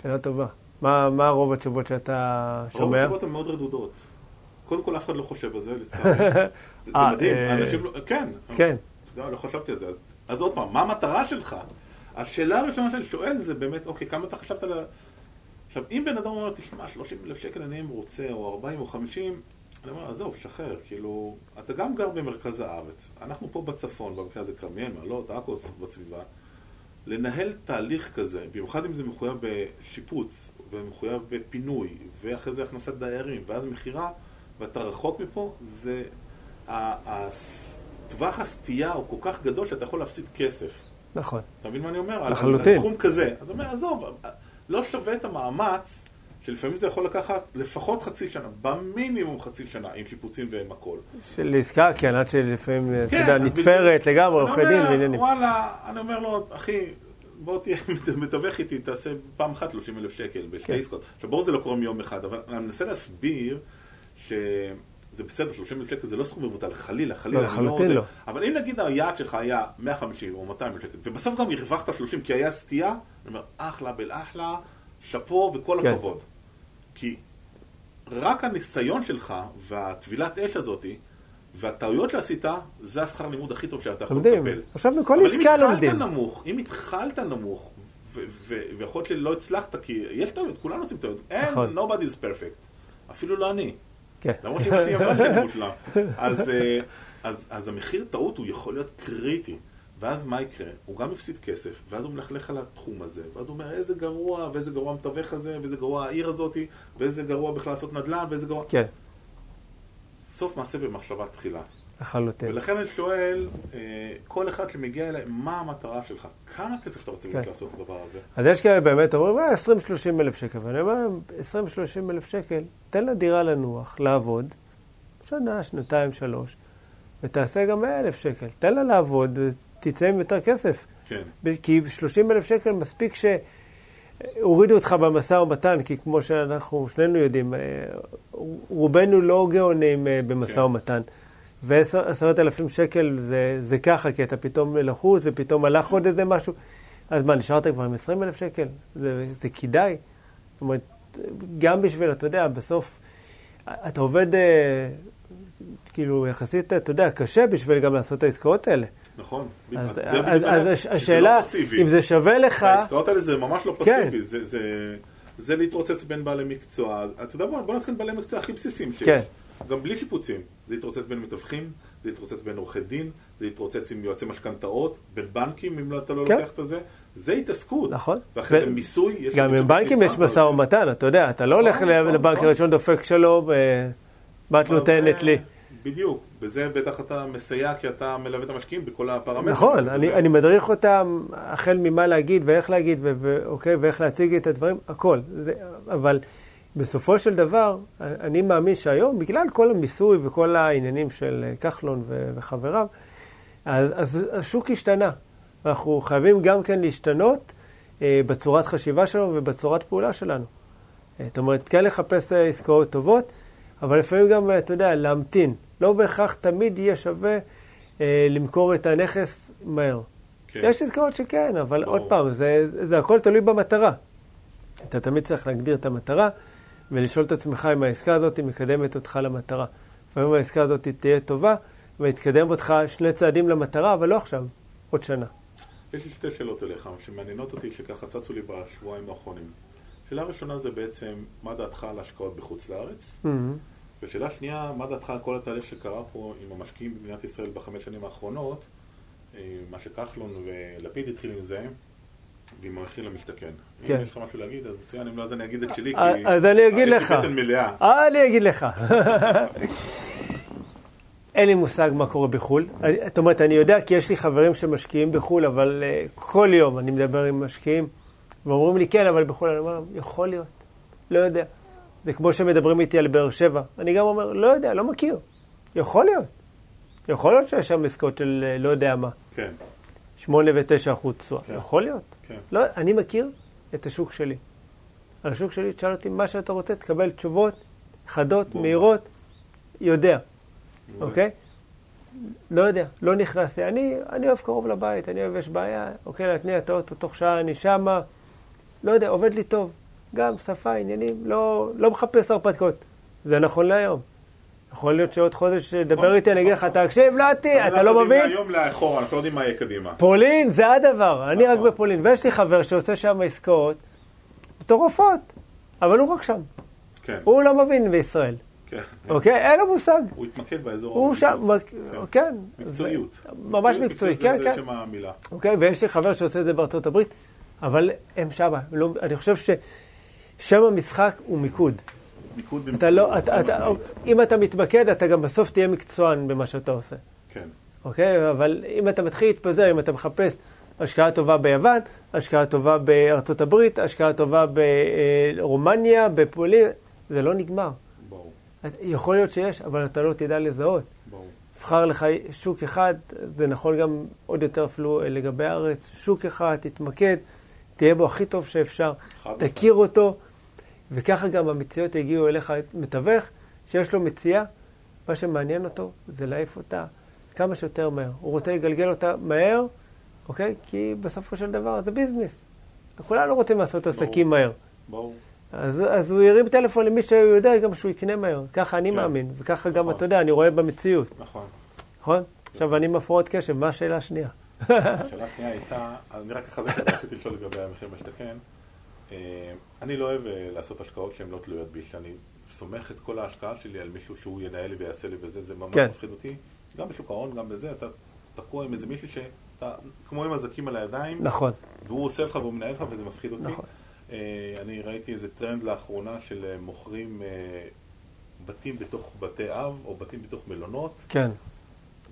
שאלה טובה. מה, מה רוב התשובות שאתה רוב שומע? התשובות הן מאוד רדודות. קודם כל, אף אחד לא חושב על זה, לצערי. זה זה אה, מדהים, אה, אנשים לא... כן. כן. לא, לא חשבתי על זה. אז- עוד פעם, מה המטרה שלך? השאלה הראשונה שאני שואל זה באמת, אוקיי, כמה אתה חשבת על ה... עכשיו, אם בן אדם אומר, תשמע, 30 אלף שקל אני מרוצה, או 40 או 50, אני אומר, עזוב, שחרר, כאילו, אתה גם גר במרכז הארץ. אנחנו פה בצפון, במקרה הזה כרמיאל, מעלות, עכו בסביבה. לנהל תהליך כזה, במיוחד אם זה מחויב בשיפוץ, ומחויב בפינוי, ואחרי זה הכנסת דיירים, ואז מכירה, ואתה רחוק מפה, זה... טווח הסטייה הוא כל כך גדול שאתה יכול להפסיד כסף. נכון. אתה מבין מה אני אומר? לחלוטין. על תחום כזה. אז אומר, עזוב, לא שווה את המאמץ, שלפעמים זה יכול לקחת לפחות חצי שנה, במינימום חצי שנה, עם שיפוצים ועם הכל. של עסקה, כן, עד שלפעמים, אתה כן, יודע, נתפרת. לגמרי, עורכי דין ועניינים. וואלה, אני אומר לו, אחי, בוא תהיה מתווך איתי, תעשה פעם אחת 30 אלף שקל בשתי כן. עסקות. עכשיו, ברור זה לא קורה מיום אחד, אבל אני מנסה להסביר שזה בסדר, 30 אלף שקל זה לא סכום מבוטל, חלילה, חלילה. לא, אני לחלוטין זה- לא. אבל אם נגיד היעד שלך היה 150 או 200 אלף שקל, ובסוף גם הרווחת 30 כי היה סטייה, אני אומר, אחלה בל אחלה, שאפו וכל כן. הכבוד. כי רק הניסיון שלך והטבילת אש הזאתי, והטעויות שעשית, זה השכר לימוד הכי טוב שאתה יכול. לקבל. עכשיו אבל עסקה אם לומדים. התחלת נמוך, אם התחלת נמוך, ויכול להיות שלא הצלחת, כי יש טעויות, כולנו עושים טעויות. אין, נכון. nobody is perfect. אפילו לא אני. כן. למרות שלי אמרה שאני מושלם. אז, אה, אז, אז המחיר טעות הוא יכול להיות קריטי. ואז מה יקרה? הוא גם הפסיד כסף, ואז הוא מלכלך על התחום הזה, ואז הוא אומר איזה גרוע, ואיזה גרוע המתווך הזה, ואיזה גרוע העיר הזאתי, ואיזה גרוע בכלל לעשות נדל"ן, ואיזה גרוע... כן, סוף מעשה במחשבה תחילה. לחלוטין. ולכן אני שואל, אה, כל אחד שמגיע אליי, מה המטרה שלך? כמה כסף אתה רוצה כן. לעשות את הדבר הזה? אז יש כאלה באמת אומרים, אה, 20-30 אלף שקל. ואני אומר, 20-30 אלף שקל, תן לדירה לנוח, לעבוד, שנה, שנתיים, שלוש, ותעשה גם 100 אלף שקל. תן לה לעבוד ותצא עם יותר כסף. כן, כי 30 אלף שקל מספיק שהורידו אותך במשא ומתן, כי כמו שאנחנו שנינו יודעים, אה, רובנו לא גאונים אה, במשא כן. ומתן. ועשרת אלפים שקל זה, זה ככה, כי אתה פתאום לחוץ ופתאום הלך עוד איזה משהו. אז מה, נשארת כבר עם 20 אלף שקל? זה, זה כדאי. זאת אומרת, גם בשביל, אתה יודע, בסוף, אתה עובד, אה, כאילו, יחסית, אתה יודע, קשה בשביל גם לעשות את העסקאות האלה. נכון. אז, זה אז, אז שזה השאלה, לא פסיבי. אם זה שווה לך... העסקאות האלה זה ממש לא כן. פסיבי, זה- זה- זה להתרוצץ בין בעלי מקצוע. אתה יודע מה, בוא נתחיל בעלי מקצוע הכי בסיסיים שיש. כן. גם בלי שיפוצים. זה להתרוצץ בין מתווכים, זה להתרוצץ בין עורכי דין, זה להתרוצץ עם יועצי משכנתאות, בין בנקים, אם אתה לא כן. לוקח את זה. זה התעסקות. נכון. ואחרי ו- זה מיסוי, יש גם עם בנקים יש משא ומתן, אתה יודע, אתה לא הולך נכון, נכון, לבנק נכון. הראשון, דופק שלום, אה, מה את אבל נותנת לי? בדיוק. בזה בטח אתה מסייע, כי אתה מלווה את המשקיעים בכל הפרמטרים. נכון, אני, אני מדריך אותם החל ממה להגיד ואיך להגיד, ו- ו- אוקיי, ואיך להציג את הדברים, הכל. זה, אבל בסופו של דבר, אני מאמין שהיום, בגלל כל המיסוי וכל העניינים של אה, כחלון ו- וחבריו, אז, אז השוק השתנה. אנחנו חייבים גם כן להשתנות אה, בצורת חשיבה שלנו ובצורת פעולה שלנו. אה, זאת אומרת, כן לחפש אה, עסקאות טובות, אבל לפעמים גם, אתה יודע, להמתין. לא בהכרח תמיד יהיה שווה אה, למכור את הנכס מהר. כן. יש עסקאות שכן, אבל ברור. עוד פעם, זה, זה הכל תלוי במטרה. אתה תמיד צריך להגדיר את המטרה ולשאול את עצמך אם העסקה הזאת מקדמת אותך למטרה. לפעמים העסקה הזאת תהיה טובה ותקדם אותך שני צעדים למטרה, אבל לא עכשיו, עוד שנה. יש לי שתי שאלות אליך, שמעניינות אותי, שככה צצו לי בשבועיים האחרונים. שאלה ראשונה זה בעצם, מה דעתך על השקעות בחוץ לארץ? Mm-hmm. ושאלה שנייה, מה דעתך על כל התהליך שקרה פה עם המשקיעים במדינת ישראל בחמש שנים האחרונות, אה, מה שכחלון ולפיד התחיל עם זה, ועם המחיר למשתכן. כן. אם יש לך משהו להגיד, אז מצוין, אם לא, אז אני אגיד את שלי, כי... אה, אז אני אגיד יש לי לך. בטן מלאה. אה, אני אגיד לך. אין לי מושג מה קורה בחו"ל. זאת אומרת, אני יודע כי יש לי חברים שמשקיעים בחו"ל, אבל כל יום אני מדבר עם משקיעים, ואומרים לי, כן, אבל בחו"ל, אני אומר, יכול להיות, לא יודע. זה כמו שמדברים איתי על באר שבע. אני גם אומר, לא יודע, לא מכיר. יכול להיות. יכול להיות שיש שם עסקאות של אה, לא יודע מה, כן, שמונה ותשע אחוז תשואה. כן. יכול להיות. כן. לא, אני מכיר את השוק שלי. על השוק שלי, תשאל אותי מה שאתה רוצה, תקבל תשובות חדות, ברור. מהירות, יודע. אוקיי? לא יודע, לא נכנס לי. אני, אני אוהב קרוב לבית, אני אוהב, יש בעיה, אוקיי, להתניע את האוטו, תוך שעה אני שמה, לא יודע, עובד לי טוב. גם שפה, עניינים, לא, לא מחפש הרפתקאות. זה נכון להיום. יכול להיות שעוד חודש תדבר איתי, אני אגיד לך, תקשיב, נתי, אתה לא מבין? מהיום לאחורה, אנחנו לא יודעים מה יהיה קדימה. פולין זה הדבר, אני רק נכון. בפולין, ויש לי חבר שעושה שם עסקאות מטורפות, אבל הוא רק שם, כן, הוא לא מבין בישראל, כן. אוקיי? אין לו מושג. הוא התמקד באזור... הוא. שם, מק- כן. מקצועיות. ממש מקצועי, מקצועיות כן, זה- כן. זה שם המילה. אוקיי, ויש לי חבר שעושה את זה בארצות הברית, אבל הם שמה. לא, אני חושב ששם המשחק הוא מיקוד. מיקוד אתה לא, אתה, אתה. אם אתה מתמקד, אתה גם בסוף תהיה מקצוען במה שאתה עושה. כן, אוקיי? אבל אם אתה מתחיל להתפזר, אם אתה מחפש השקעה טובה ביוון, השקעה טובה בארצות הברית, השקעה טובה ברומניה, בפולין, זה לא נגמר. ברור, יכול להיות שיש, אבל אתה לא תדע לזהות. ברור. תבחר לך שוק אחד, זה נכון גם עוד יותר אפילו לגבי הארץ, שוק אחד, תתמקד, תהיה בו הכי טוב שאפשר, תכיר אותו, וככה גם המציאות יגיעו אליך מתווך, שיש לו מציאה, מה שמעניין אותו זה להעיף אותה כמה שיותר מהר. הוא רוצה לגלגל אותה מהר, אוקיי? כי בסופו של דבר זה ביזנס. כולנו רוצים לעשות עסקים מהר. ברור. אז, אז הוא ירים טלפון למי שהוא יודע גם שהוא יקנה מהר. ככה אני כן. מאמין, וככה גם, נכון. אתה יודע, אני רואה במציאות. נכון. נכון? עכשיו אני עם הפרעות קשב, מה השאלה השנייה? השאלה השנייה הייתה, אני רק אחזק את רציתי לשאול לגבי המחיר משתכן. אה, אני לא אוהב אה, לעשות השקעות שהן לא תלויות בי, שאני סומך את כל ההשקעה שלי על מישהו שהוא ינהל לי ויעשה לי וזה, זה ממש כן. מפחיד אותי. גם בשוק ההון, גם בזה, אתה תקוע עם איזה מישהו שאתה כמו עם הזקים על הידיים, נכון, והוא עושה לך והוא מנהל לך וזה מפחיד אותי. נכון. אה, אני ראיתי איזה טרנד לאחרונה של מוכרים בתים בתוך בתי אב או בתים בתוך מלונות. כן.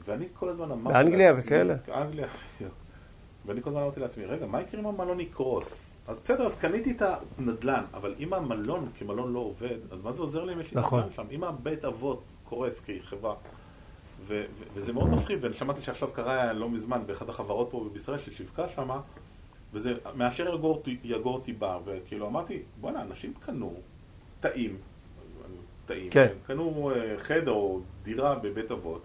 ואני כל הזמן אמרתי באנגליה לעצמי- וכאלה. אנגליה, בדיוק. ואני כל הזמן אמרתי לעצמי, רגע, מה יקרה אם המלון יקרוס? אז בסדר, אז קניתי את הנדל"ן, אבל אם המלון כמלון לא עובד, אז מה זה עוזר לי אם יש לי נכון. נדל"ן שם? אם הבית אבות קורס כחברה, ו- ו- וזה מאוד מפחיד, ואני שמעתי שעכשיו קרה לא מזמן באחת החברות פה בישראל ששיווקה שמה, וזה מאשר יגור, יגור תיבה, וכאילו אמרתי, בואנה, אנשים קנו תאים, תאים, כן. קנו אה, חדר או דירה בבית אבות,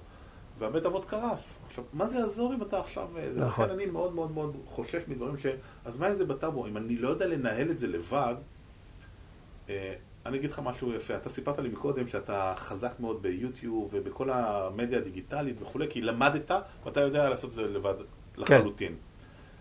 והבית אבות קרס. עכשיו, מה זה יעזור אם אתה עכשיו... אה, נכון. לכן אני מאוד מאוד מאוד חושש מדברים ש... אז מה אם זה בטאבו? אם אני לא יודע לנהל את זה לבד, אה, אני אגיד לך משהו יפה. אתה סיפרת לי מקודם שאתה חזק מאוד ביוטיוב ובכל המדיה הדיגיטלית וכולי, כי למדת ואתה יודע לעשות את זה לבד לחלוטין.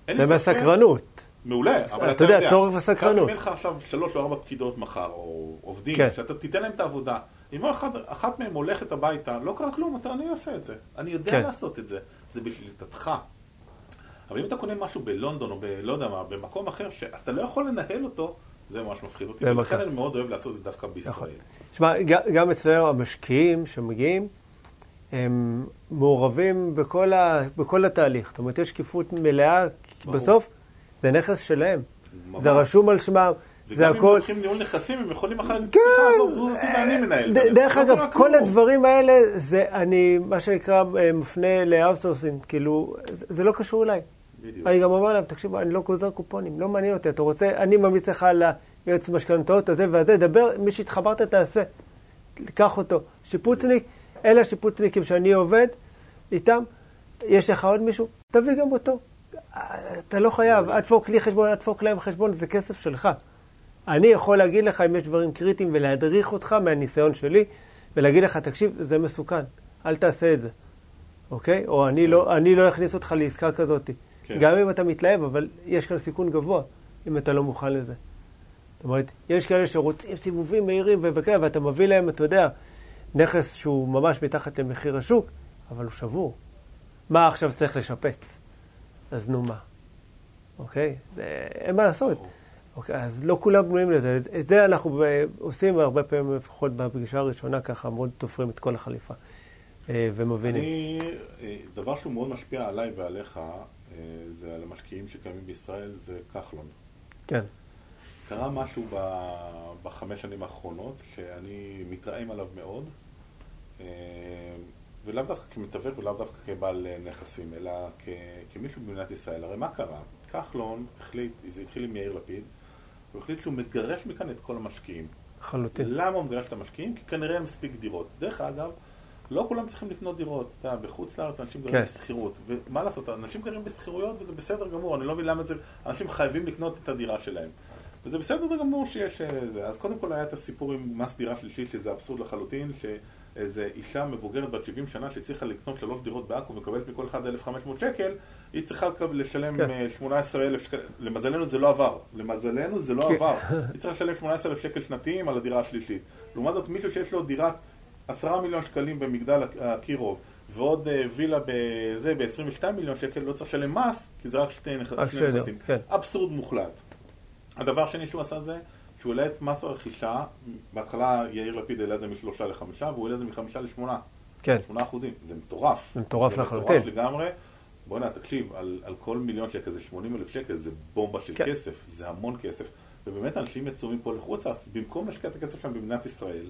אין לי זה ספק- בסקרנות. מעולה, אבל אתה יודע, יודע, צורך וסקרנות. אם אין לך עכשיו שלוש או ארבע פקידות מחר, או עובדים, כן. שאתה תיתן להם את העבודה. אם אחד, אחת מהם הולכת הביתה, לא קרה כלום, אתה, אני אעשה את זה. אני יודע כן. לעשות את זה. זה בשליטתך. אבל אם אתה קונה משהו בלונדון, או ב... לא יודע מה, במקום אחר, שאתה לא יכול לנהל אותו, זה ממש מפחיד אותי. ולכן. אני מאוד אוהב לעשות את זה דווקא נכון. בישראל. תשמע, ג- גם אצלנו המשקיעים שמגיעים, הם מעורבים בכל, ה, בכל התהליך. זאת אומרת, יש שקיפות מלאה, כי ברור. בסוף זה נכס שלהם. ממש. זה רשום על שמם, זה וגם אם. לוקחים ניהול נכסים, הם יכולים אחר להגיד, כן. עזוב, זוז הצידה, אני מנהל. ד- זה." דרך לא אגב, כל. הדברים האלה, זה אני, מה שנקרא, אה, מפנה ל outsourcing, כאילו, זה זה לא קשור אליי. בדיוק. אני גם אומר להם, תקשיבו, אני לא גוזר קופונים, לא מעניין אותי, אתה רוצה, אני ממליץ לך על היועץ משכנתאות הזה והזה, דבר, מי שהתחברת תעשה, קח אותו. שיפוצניק, אלה השיפוצניקים שאני עובד איתם, יש לך עוד מישהו, תביא גם אותו. אתה לא חייב, אל תדפוק לי חשבון, אל תדפוק להם חשבון, זה כסף שלך. אני יכול להגיד לך אם יש דברים קריטיים ולהדריך אותך מהניסיון שלי, ולהגיד לך, תקשיב, זה מסוכן, אל תעשה את זה, אוקיי? או אני לא, אני לא אכניס אותך לעסקה כזאת. כן. גם אם אתה מתלהב, אבל יש כאן סיכון גבוה, אם אתה לא מוכן לזה. זאת אומרת, יש כאלה שרוצים סיבובים מהירים וכאלה, ואתה מביא להם, אתה יודע, נכס שהוא ממש מתחת למחיר השוק, אבל הוא שבור. מה עכשיו צריך לשפץ? אז נו מה, אוקיי? זה, אין מה לעשות. אוקיי, אז לא כולם בנויים לזה. את- זה אנחנו ב- עושים הרבה פעמים, לפחות בפגישה הראשונה, ככה מאוד תופרים את כל החליפה אה, ומבינים. אני, אה, דבר שהוא מאוד משפיע עליי ועליך, זה על המשקיעים שקיימים בישראל, זה כחלון. כן, קרה משהו ב- בחמש שנים האחרונות, שאני מתרעם עליו מאוד, אה, ולאו דווקא כמתווך ולאו דווקא כבעל אה, נכסים, אלא כ- כמישהו במדינת ישראל. הרי מה קרה? כחלון החליט, זה התחיל עם יאיר לפיד, הוא החליט שהוא מגרש מכאן את כל המשקיעים. לחלוטין. למה הוא מגרש את המשקיעים? כי כנראה אין מספיק דירות. דרך אגב, לא כולם צריכים לקנות דירות. אתה יודע, בחוץ לארץ אנשים גרים כן. בשכירות. ומה לעשות, אנשים גרים בשכירויות וזה בסדר גמור, אני לא מבין למה זה, אנשים חייבים לקנות את הדירה שלהם. וזה בסדר גמור שיש אה, זה. אז קודם כל היה את הסיפור עם מס דירה שלישית, שזה אבסורד לחלוטין, שאיזו אישה מבוגרת בת 70 שנה שהצליחה לקנות שלוש דירות בעכו ומקבלת מכל אחד 1,500 שקל, היא צריכה לשלם כן. אה, 18,000 שקל. למזלנו זה לא עבר. למזלנו זה לא כן. עבר. היא צריכה לשלם 18,000 שקל שנתיים על הדירה השלישית. לעומת זאת, מישהו שיש לו דירת 10 מיליון שקלים במגדל אקירוב, ועוד אה, וילה בזה ב-22 מיליון שקל, לא צריך לשלם מס, כי זה רק שני נכסים. כן. אבסורד מוחלט. הדבר השני שהוא עשה זה, שהוא העלה את מס הרכישה, בהתחלה יאיר לפיד העלה את זה משלושה לחמישה, והוא העלה את זה מחמישה לשמונה. כן. שמונה אחוזים. זה מטורף. זה מטורף זה לחלוטין. מטורף לגמרי. בוא'נה, תקשיב, על, על כל מיליון שקל זה 80 אלף שקל, זה בומבה של כן. כסף, זה המון כסף. ובאמת אנשים יצאו מפה לחוץ לארץ, במקום להשקיע את הכסף שלהם במדינת ישראל,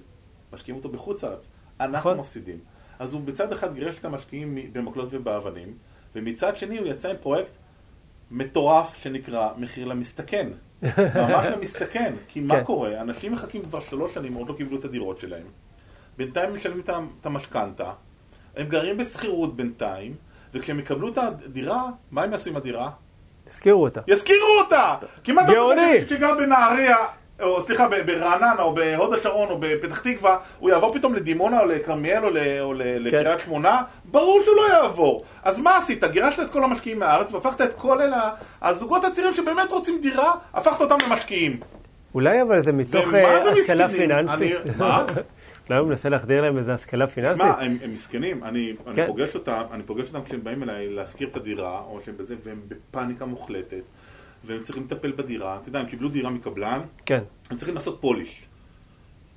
משקיעים אותו בחוץ לארץ. אנחנו נכון. מפסידים. אז הוא בצד אחד גירש את המשקיעים במקלות ובאבנים, ומצד שני הוא יצא עם פרויקט מטורף שנקרא מחיר למסתכן. ממש למסתכן. כי מה כן. קורה? אנשים מחכים כבר שלוש שנים, עוד לא קיבלו את הדירות שלהם. בינתיים משלמים את המשכנתה, הם גרים בשכירות בינתיים, וכשהם יקבלו את הדירה, מה הם יעשו עם הדירה? הזכירו אותה. יזכירו אותה! כמעט גאוני! שגר בנהריה, או סליחה, ברעננה, או בהוד השרון, או בפתח תקווה, הוא יעבור פתאום לדימונה, או לכרמיאל, או, ל- או ל- לקריית שמונה? ברור שהוא לא יעבור. אז מה עשית? גירשת את כל המשקיעים מהארץ, והפכת את כל אלה, הזוגות הצעירים שבאמת רוצים דירה, הפכת אותם למשקיעים. אולי אבל זה מתוך אה, השכלה? פיננסית. אני- מה? אולי הוא מנסה להחדיר להם איזו השכלה פיננסית. שמע, הם, הם מסכנים, אני, אני, כן. פוגש אותם, אני פוגש אותם כשהם באים אליי להשכיר את הדירה, או שהם בזה, והם בפאניקה מוחלטת, והם צריכים לטפל בדירה, אתה יודע, הם קיבלו דירה מקבלן, כן, הם צריכים לעשות פוליש.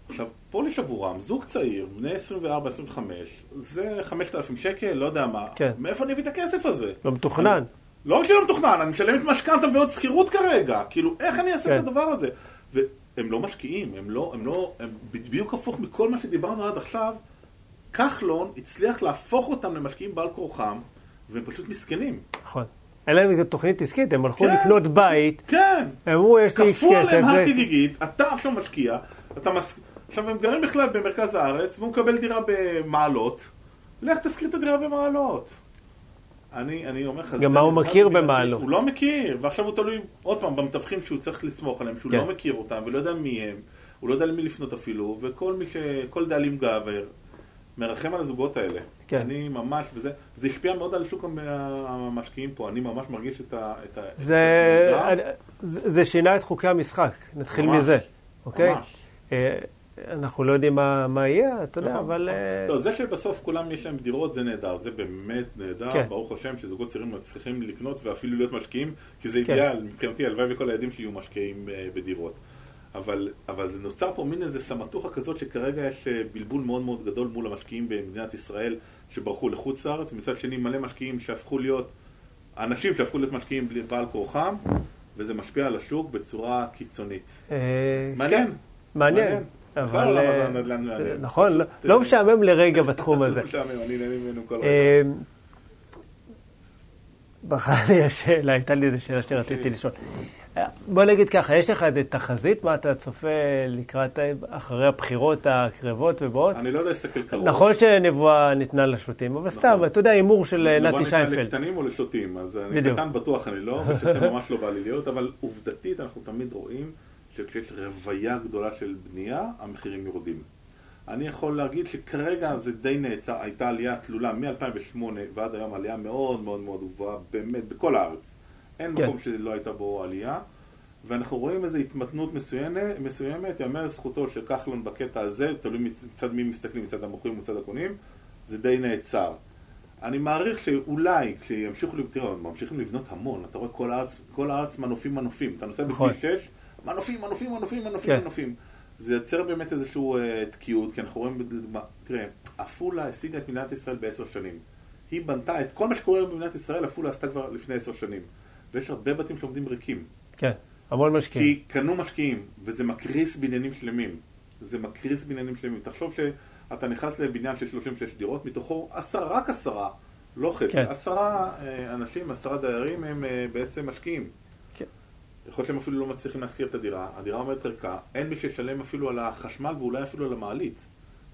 עכשיו, פוליש עבורם, זוג צעיר, בני 24-25, זה 5,000 שקל, לא יודע מה. כן. מאיפה אני אביא את הכסף הזה? לא מתוכנן. אני, לא רק שלא מתוכנן, אני משלם את משכנתה ועוד שכירות כרגע. כאילו, איך אני אעשה כן. את הדבר הזה? והם לא משקיעים, הם לא, הם לא, הם בדיוק הפוך מכל מה שדיברנו עד עכשיו. כחלון הצליח להפוך אותם למשקיעים בעל כורחם, והם פשוט מסכנים. נכון. אין להם איזו תוכנית עסקית, הם הלכו כן. לקנות בית, כן. הם אמרו, יש לי כפו עליהם כסף. הר זה- גיגית, אתה עכשיו משקיע, אתה מס... עכשיו הם גרים בכלל במרכז הארץ, והוא מקבל דירה במעלות, לך תשכיר את הדירה במעלות. אני, אני אומר לך, גם מה הוא מכיר. במעלות? הוא לא מכיר, ועכשיו הוא תלוי, עוד פעם, במתווכים שהוא צריך לסמוך עליהם, שהוא כן. לא מכיר אותם, ולא יודע מי הם, הוא לא יודע למי לפנות אפילו, וכל מי ש... כל דאלים גבר, מרחם על הזוגות האלה. כן. אני ממש, וזה זה השפיע מאוד על שוק המ- המשקיעים פה, אני ממש מרגיש את ה... את ה את זה, הנקודה. זה זה שינה את חוקי המשחק, נתחיל ממש, מזה, אוקיי? ממש. אה, אנחנו לא יודעים מה מה יהיה, אתה יודע, נכון, אבל... נכון. אה, לא, זה שבסוף כולם יש להם דירות זה נהדר, זה באמת נהדר, כן. ברוך השם שזוגות צעירים מצליחים לקנות ואפילו להיות משקיעים, כי זה כן. אידיאל, מבחינתי הלוואי וכל הילדים שלי יהיו משקיעים אה, בדירות. אבל, אבל זה נוצר פה מין איזה סמטוחה כזאת שכרגע יש אה, בלבול מאוד מאוד גדול מול המשקיעים במדינת ישראל שברחו לחוץ לארץ, ומצד שני מלא משקיעים שהפכו להיות, אנשים שהפכו להיות משקיעים בעל כורחם, וזה משפיע על השוק בצורה קיצונית. אה, מעניין. כן, מעניין. מעניין. אבל... עולם אה, הנדל"ן מעניין. נכון, לא- לא משעמם לרגע בתחום הזה. לא משעמם, אני נהנה ממנו כל רגע. בחרה לי השאלה, הייתה לי איזו שאלה שרציתי לשאול. אה, בוא נגיד ככה, יש לך איזה תחזית מה אתה צופה לקראת, אחרי הבחירות הקרבות ובאות? אני לא יודע להסתכל קרוב. נכון שנבואה ניתנה לשוטים, אבל סתם, אתה יודע, הימור של נתי שיינפלד. לקטנים או לשוטים, אז אני. קטן בטוח אני לא, ושוטה ממש לא בא לי להיות, אבל עובדתית אנחנו תמיד רואים שכשיש רוויה גדולה של בנייה, המחירים יורדים. אני יכול להגיד שכרגע זה די נעצר, הייתה עלייה תלולה מ-2008 ועד היום עלייה מאוד מאוד מאוד גבוהה, באמת, בכל הארץ. אין כן. מקום שלא הייתה בו עלייה, ואנחנו רואים איזו התמתנות מסוימת, מסוימת יאמר זכותו של כחלון בקטע הזה, תלוי מצ- מצד מי מסתכלים, מצד המוכרים או מצד הקונים, זה די נעצר. אני מעריך שאולי כשימשיכו, תראה, ממשיכים לבנות המון, אתה רואה כל הארץ, כל הארץ מנופים מנופים, אתה נוסע נכון. בכביש 6, מנופים, מנופים, מנופים, מנופים, כן. מנופים. זה יוצר באמת איזושהי uh, תקיעות, כי אנחנו רואים, לדוגמה, תראה, עפולה השיגה את מדינת ישראל בעשר שנים. היא בנתה את כל מה שקורה היום במדינת ישראל, עפולה עשתה כבר לפני עשר שנים. ויש הרבה בתים שעומדים ריקים. כן, המון משקיעים. כי קנו משקיעים, וזה מקריס בניינים שלמים. זה מקריס בניינים שלמים. תחשוב שאתה נכנס לבניין של 36 דירות, מתוכו עשרה, רק עשרה, לא חצי, כן. עשרה אה, אנשים, עשרה דיירים הם אה, בעצם משקיעים. יכול להיות שהם אפילו לא מצליחים להשכיר את הדירה, הדירה עומדת ריקה, אין מי שישלם אפילו על החשמל ואולי אפילו על המעלית.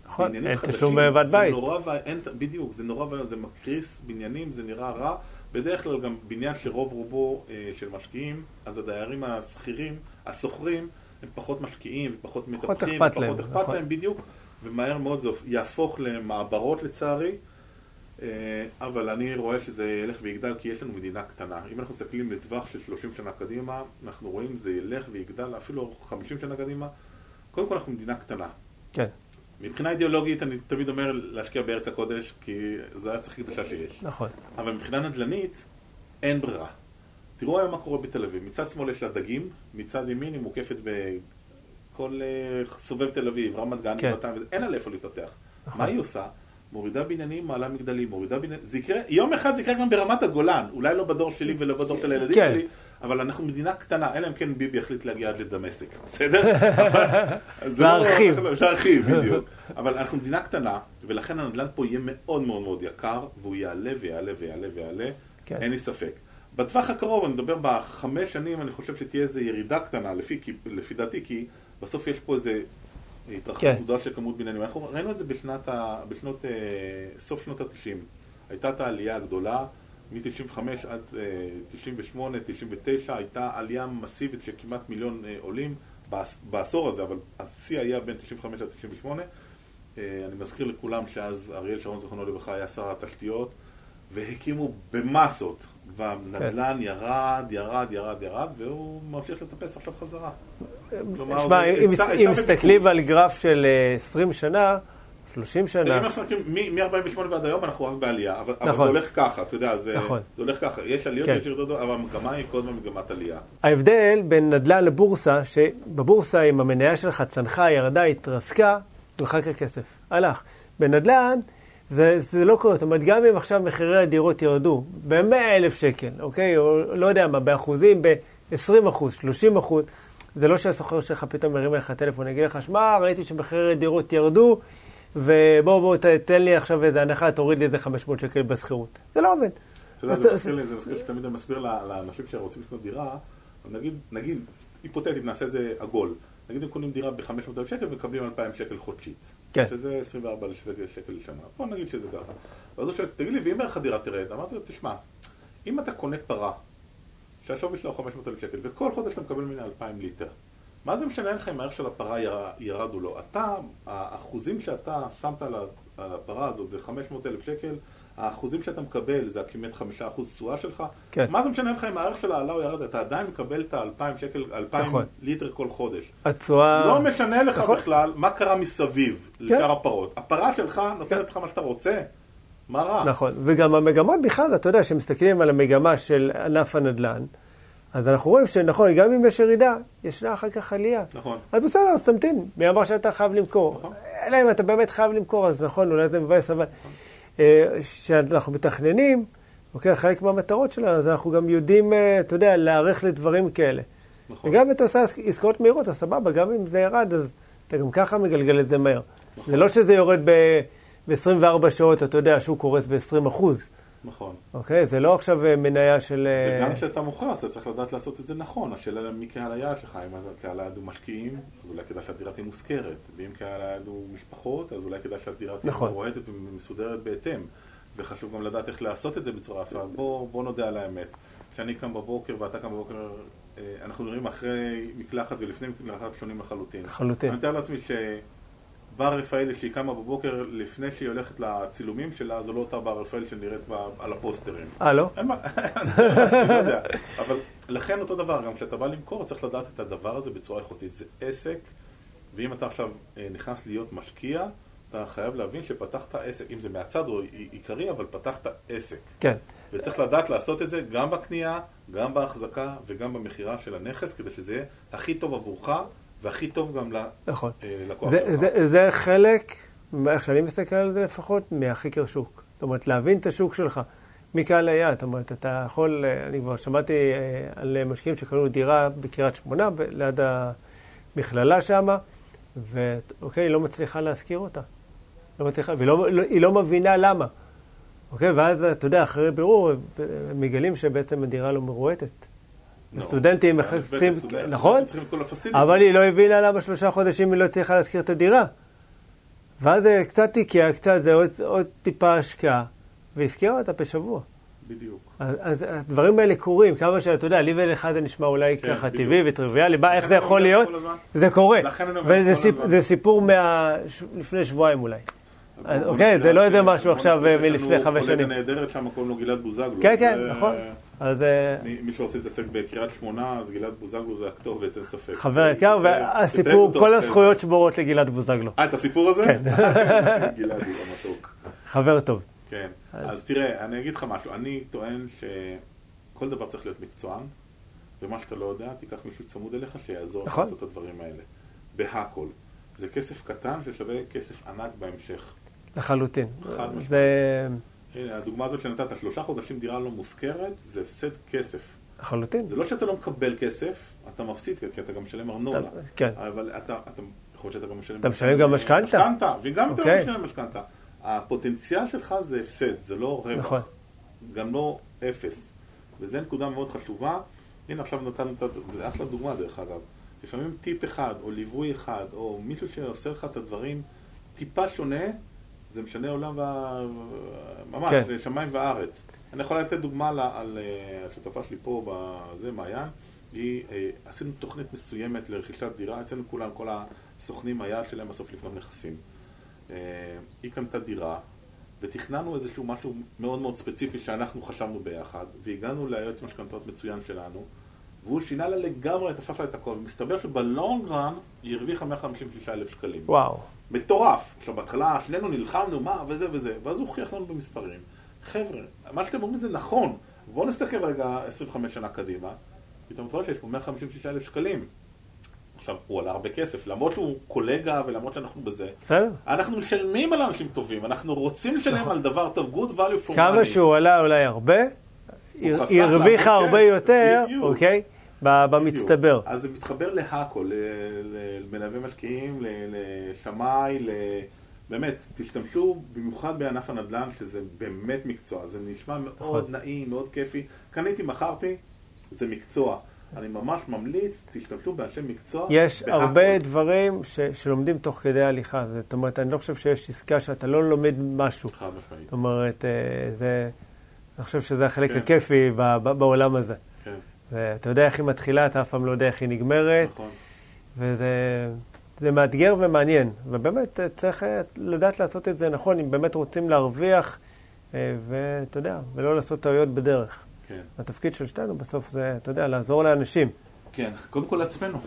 נכון, אין חדשים, תשלום זה בית. נורא ואין, בדיוק, זה נורא ואיום, זה מקריס בניינים, זה נראה רע. בדרך כלל גם בניין שרוב רובו אה, של משקיעים, אז הדיירים השכירים, השוכרים, הם פחות משקיעים פחות מטפחים, אכפת להם, ופחות אכפת נכון. להם בדיוק, ומהר מאוד זה יהפוך למעברות לצערי. אה, אבל אני רואה שזה ילך ויגדל כי יש לנו מדינה קטנה. אם אנחנו מסתכלים לטווח של 30 שנה קדימה, אנחנו רואים זה ילך ויגדל אפילו 50 שנה קדימה. קודם כל אנחנו מדינה קטנה. כן, מבחינה אידיאולוגית אני תמיד אומר להשקיע בארץ הקודש, כי זה הארץ הכי קדושה שיש. נכון. אבל מבחינה נדל"נית, אין ברירה. תראו היום מה קורה בתל אביב. מצד שמאל יש לה דגים, מצד ימין היא מוקפת בכל אה, סובב תל אביב, רמת גן, כן. אין לה לאיפה להתפתח. נכון. מה היא עושה? מורידה בניינים, מעלה מגדלים, מורידה בניינים, זה יקרה, יום אחד זה יקרה גם ברמת הגולן, אולי לא בדור שלי ולא בדור של הילדים כן. שלי, אבל אנחנו מדינה קטנה, אלא אם כן ביבי יחליט להגיע עד לדמשק, בסדר? לא- להרחיב. להרחיב, בדיוק. אבל אנחנו מדינה קטנה, ולכן הנדל"ן פה יהיה מאוד מאוד מאוד יקר, והוא יעלה ויעלה ויעלה ויעלה, כן. אין לי ספק. בטווח הקרוב, אני מדבר בחמש שנים, אני חושב שתהיה איזו ירידה קטנה, לפי, לפי דעתי, כי בסוף יש פה איזה כן. גדולה של כמות בניינים. אנחנו ראינו את זה בשנת ה, בשנות, אה, סוף שנות ה-90. הייתה את העלייה הגדולה, מ-95 עד אה, 98, 99, הייתה עלייה מסיבית של כמעט מיליון אה, עולים בעש- בעשור הזה, אבל השיא היה בין 95 עד 98. אה, אני מזכיר לכולם שאז אריאל שרון זיכרונו לברכה היה שר התשתיות, והקימו במסות, והנדל"ן כן. ירד, ירד, ירד, ירד, והוא ממשיך לטפס עכשיו חזרה. כלומר, שמע, אם היצע- אם מסתכלים. על גרף של אה, 20 שנה, 30 אם שנה. מסתכלים מ-48 ועד היום אנחנו רק בעלייה, אבל אבל זה נכון. הולך ככה, אתה יודע, זה נכון. זה הולך ככה, יש עליות כן. ויש ירידות, אבל המגמה היא כל הזמן מגמת עלייה. ההבדל בין נדל"ן לבורסה, שבבורסה אם המניה שלך צנחה, ירדה, התרסקה, נמחק הכסף, הלך. בנדל"ן זה, זה לא קורה, זאת אומרת, גם אם עכשיו מחירי הדירות ירדו ב-100 אלף שקל, אוקיי, או לא יודע מה, באחוזים, ב-20 אחוז, 30 אחוז, זה לא שהסוחר שלך פתאום מרים אליך טלפון, יגיד לך, שמע, ראיתי שמחירי הדירות ירדו, ובוא, בוא, ת- תן לי עכשיו איזה הנחה, תוריד לי איזה 500 שקל בשכירות. זה לא עובד. אתה יודע, זה מזכיר לי, זה מזכיר שתמיד אני מסביר לאנשים שרוצים לקנות דירה, נגיד, נגיד, היפותטית, נעשה את זה עגול. נגיד הם קונים דירה ב-500,000 שקל ומקבלים 2,000 שקל חודשית. כן. שזה 24 שקל לשנה. בוא נגיד שזה ככה. ואז הוא שואל, תגיד לי, ואם ערך הדירה תרד? אמרתי לו, תשמע, אם אתה קונה פרה, שהשווי שלה הוא 500,000 שקל, וכל חודש אתה מקבל ממנה 2,000 ליטר, מה זה משנה לך אם הערך של הפרה יר- ירד או לא? אתה, האחוזים שאתה שמת על הפרה הזאת זה 500,000 שקל, האחוזים שאתה מקבל זה כמעט 5% תשואה שלך, כן. מה זה משנה לך אם הערך שלה עלה או ירד? אתה עדיין מקבל את ה-2,000 שקל, 2,000 נכון. ליטר כל חודש. התשואה... לא משנה לך נכון. בכלל מה קרה מסביב לשאר הפרות. הפרה שלך נותנת לך מה שאתה רוצה, מה רע? נכון, וגם המגמות בכלל, אתה יודע, כשמסתכלים על המגמה של ענף הנדל"ן, אז אנחנו רואים שנכון, גם אם יש ירידה, ישנה אחר כך עלייה. נכון. אז בסדר, אז תמתין, מי אמר שאתה חייב למכור? נכון. אלא אם אתה באמת חייב למכור, אז נכון, אולי זה מבאס, אבל אה, כשאנחנו מתכננים, אוקיי, חלק מהמטרות שלנו, אז אנחנו גם יודעים, אה, אתה יודע, להיערך לדברים כאלה. נכון. וגם אם אתה עושה עסקאות מהירות, אז סבבה, גם אם זה ירד, אז אתה גם ככה מגלגל את זה מהר. נכון. זה לא שזה יורד ב-24 שעות, אתה יודע, השוק קורס ב-20 אחוז. נכון. אוקיי? זה לא עכשיו אה, מניה של... אה, וגם כשאתה מוכר, אתה צריך לדעת לעשות את זה נכון. השאלה מי קהל היעד שלך, אם קהל היעד הוא משקיעים, אז אולי כדאי שהדירה תהיה מושכרת. ואם קהל היעד הוא משפחות, אז אולי כדאי שהדירה תהיה נכון. מרועדת ומסודרת בהתאם. וחשוב גם לדעת איך לעשות את זה בצורה יפה. בוא, בוא נודה על האמת. כשאני קם בבוקר ואתה קם בבוקר, אה, אנחנו נראים אחרי מקלחת ולפני מקלחת שונים לחלוטין. לחלוטין. אני מתאר לעצמי שבר רפאלי שהיא קמה בבוקר לפני שהיא הולכת לצילומים שלה, זו לא אותה בר רפאל שנראית על הפוסטרים. אה, לא? אין מה, אני לא יודע. אבל לכן אותו דבר, גם כשאתה בא למכור, צריך לדעת את הדבר הזה בצורה איכותית. זה עסק, ואם אתה עכשיו אה, נכנס להיות משקיע, אתה חייב להבין שפתחת עסק, אם זה מהצד או עיקרי, אבל פתחת עסק. כן. וצריך לדעת לעשות את זה גם בקנייה, גם בהחזקה וגם במכירה של הנכס, כדי שזה יהיה הכי טוב עבורך והכי טוב גם נכון. אה, לקוח זה, שלך. זה, זה חלק, איך שאני מסתכל על זה לפחות, מהחקר שוק. זאת אומרת, להבין את השוק שלך, מקהל היעד. זאת אומרת, אתה יכול, אה, אני כבר שמעתי אה, על משקיעים שקנו דירה בקריית שמונה, ליד המכללה שם, ואוקיי, היא לא מצליחה להשכיר אותה. לא מצליחה, והיא לא, לא, לא מבינה למה. אוקיי, ואז, אתה יודע, אחרי בירור, מגלים שבעצם הדירה לא מרועטת. לא. סטודנטים אה, מחפשים, נכון? אבל היא לא הבינה למה שלושה חודשים היא לא הצליחה להשכיר את הדירה. ואז זה קצת תיקייה, קצת זה עוד, עוד טיפה השקעה, והזכירה אותה בשבוע. בדיוק. אז, אז הדברים האלה קורים, כמה שאתה יודע, לי ולך זה נשמע אולי כן, ככה בדיוק. טבעי וטריוויאלי, מה, איך זה יכול להיות? זה קורה. וזה סיפ. זה סיפור מה... ש- לפני שבועיים אולי. אוקיי, זה לא רק, איזה אה, משהו עכשיו אה, מלפני לנו חמש שנים. קולגה נהדרת שם, קוראים לו גלעד בוזגלו. כן, כן, זה- נכון. אז אה, מי שרוצה להתעסק בקריית שמונה, אז גלעד בוזגלו זה הכתובת, אין ספק. חבר יקר, זה- והסיפור, זה כל טוב, הזכויות שבורות לגלעד בוזגלו. אה, את הסיפור הזה? כן. גלעד הוא המתוק. חבר טוב. כן. אז תראה, אני אגיד לך משהו. אני טוען שכל דבר צריך להיות מקצוען, ומה שאתה לא יודע, תיקח מישהו צמוד אליך שיעזור לך נכון. לעשות את הדברים האלה. בהכל. זה כסף קטן ששווה כסף ענק בהמשך. לחלוטין. חד משמעית. זה הנה, הדוגמה הזאת שנתת, שלושה חודשים דירה לא מושכרת, זה הפסד כסף. לחלוטין. זה לא שאתה לא מקבל כסף, אתה מפסיד, כי אתה גם משלם ארנונה. אתה- כן. אבל אתה, אתה, יכול להיות שאתה גם משלם... אתה משלם גם משכנתה. משכנתה, וגם אתה אוקיי. משלם משכנתה. הפוטנציאל שלך זה הפסד, זה לא רווח. נכון. גם לא אפס. וזו נקודה מאוד חשובה. הנה עכשיו נתנו את ה... זה אחלה דוגמה דרך אגב. לפעמים טיפ אחד, או ליווי אחד, או מישהו שעושה לך את הדברים טיפה שונה, זה משנה עולם ו... ממש, כן. שמיים וארץ. אני יכול לתת דוגמה על, על אה, השותפה שלי פה, בזה, מעיין. היא, אה, עשינו תוכנית מסוימת לרכישת דירה, אצלנו כולם, כל הסוכנים, היעד שלהם בסוף לקנות נכסים. אה, היא קנתה דירה, ותכננו איזשהו משהו מאוד מאוד ספציפי שאנחנו חשבנו ביחד, והגענו ליועץ משכנתאות מצוין שלנו, והוא שינה לה לגמרי, הפך לה את הכל, ומסתבר שבלונג רן היא הרוויחה 156 אלף שקלים. וואו. מטורף. עכשיו, בהתחלה שנינו נלחמנו, מה, וזה וזה, ואז הוא הוכיח לנו במספרים. חבר'ה, מה שאתם אומרים זה נכון. בואו נסתכל רגע 25 שנה קדימה, פתאום אתה רואה שיש פה 156 אלף שקלים. עכשיו, הוא עלה הרבה כסף, למרות שהוא קולגה ולמרות שאנחנו בזה. בסדר. אנחנו משלמים על אנשים טובים, אנחנו רוצים לשלם על דבר טוב, good value for money. כמה שהוא עלה אולי הרבה, הרוויחה הרבה יותר. אוקיי? במצטבר. אז זה מתחבר להכל, למלווה משקיעים, לשמאי, ל... באמת, תשתמשו במיוחד בענף הנדל"ן, שזה באמת מקצוע. זה נשמע מאוד נכון. נעים, מאוד כיפי. קניתי, מכרתי, זה מקצוע. אני ממש ממליץ, תשתמשו באנשי מקצוע. יש בהכל. הרבה דברים ש- שלומדים תוך כדי הליכה. זאת אומרת, אני לא חושב שיש עסקה שאתה לא לומד משהו. חד משמעית, זאת אומרת, אה, זה... אני חושב שזה החלק כן. הכיפי בעולם הזה. ואתה יודע איך היא מתחילה, אתה אף פעם לא יודע איך היא נגמרת, נכון. וזה זה מאתגר ומעניין. ובאמת, אה, צריך אה, לדעת לעשות את זה נכון, אם באמת רוצים להרוויח, אה, ואתה יודע, ולא לעשות טעויות בדרך. כן, התפקיד של שתינו בסוף זה, אתה יודע, לעזור לאנשים, כן, קודם כל לעצמנו.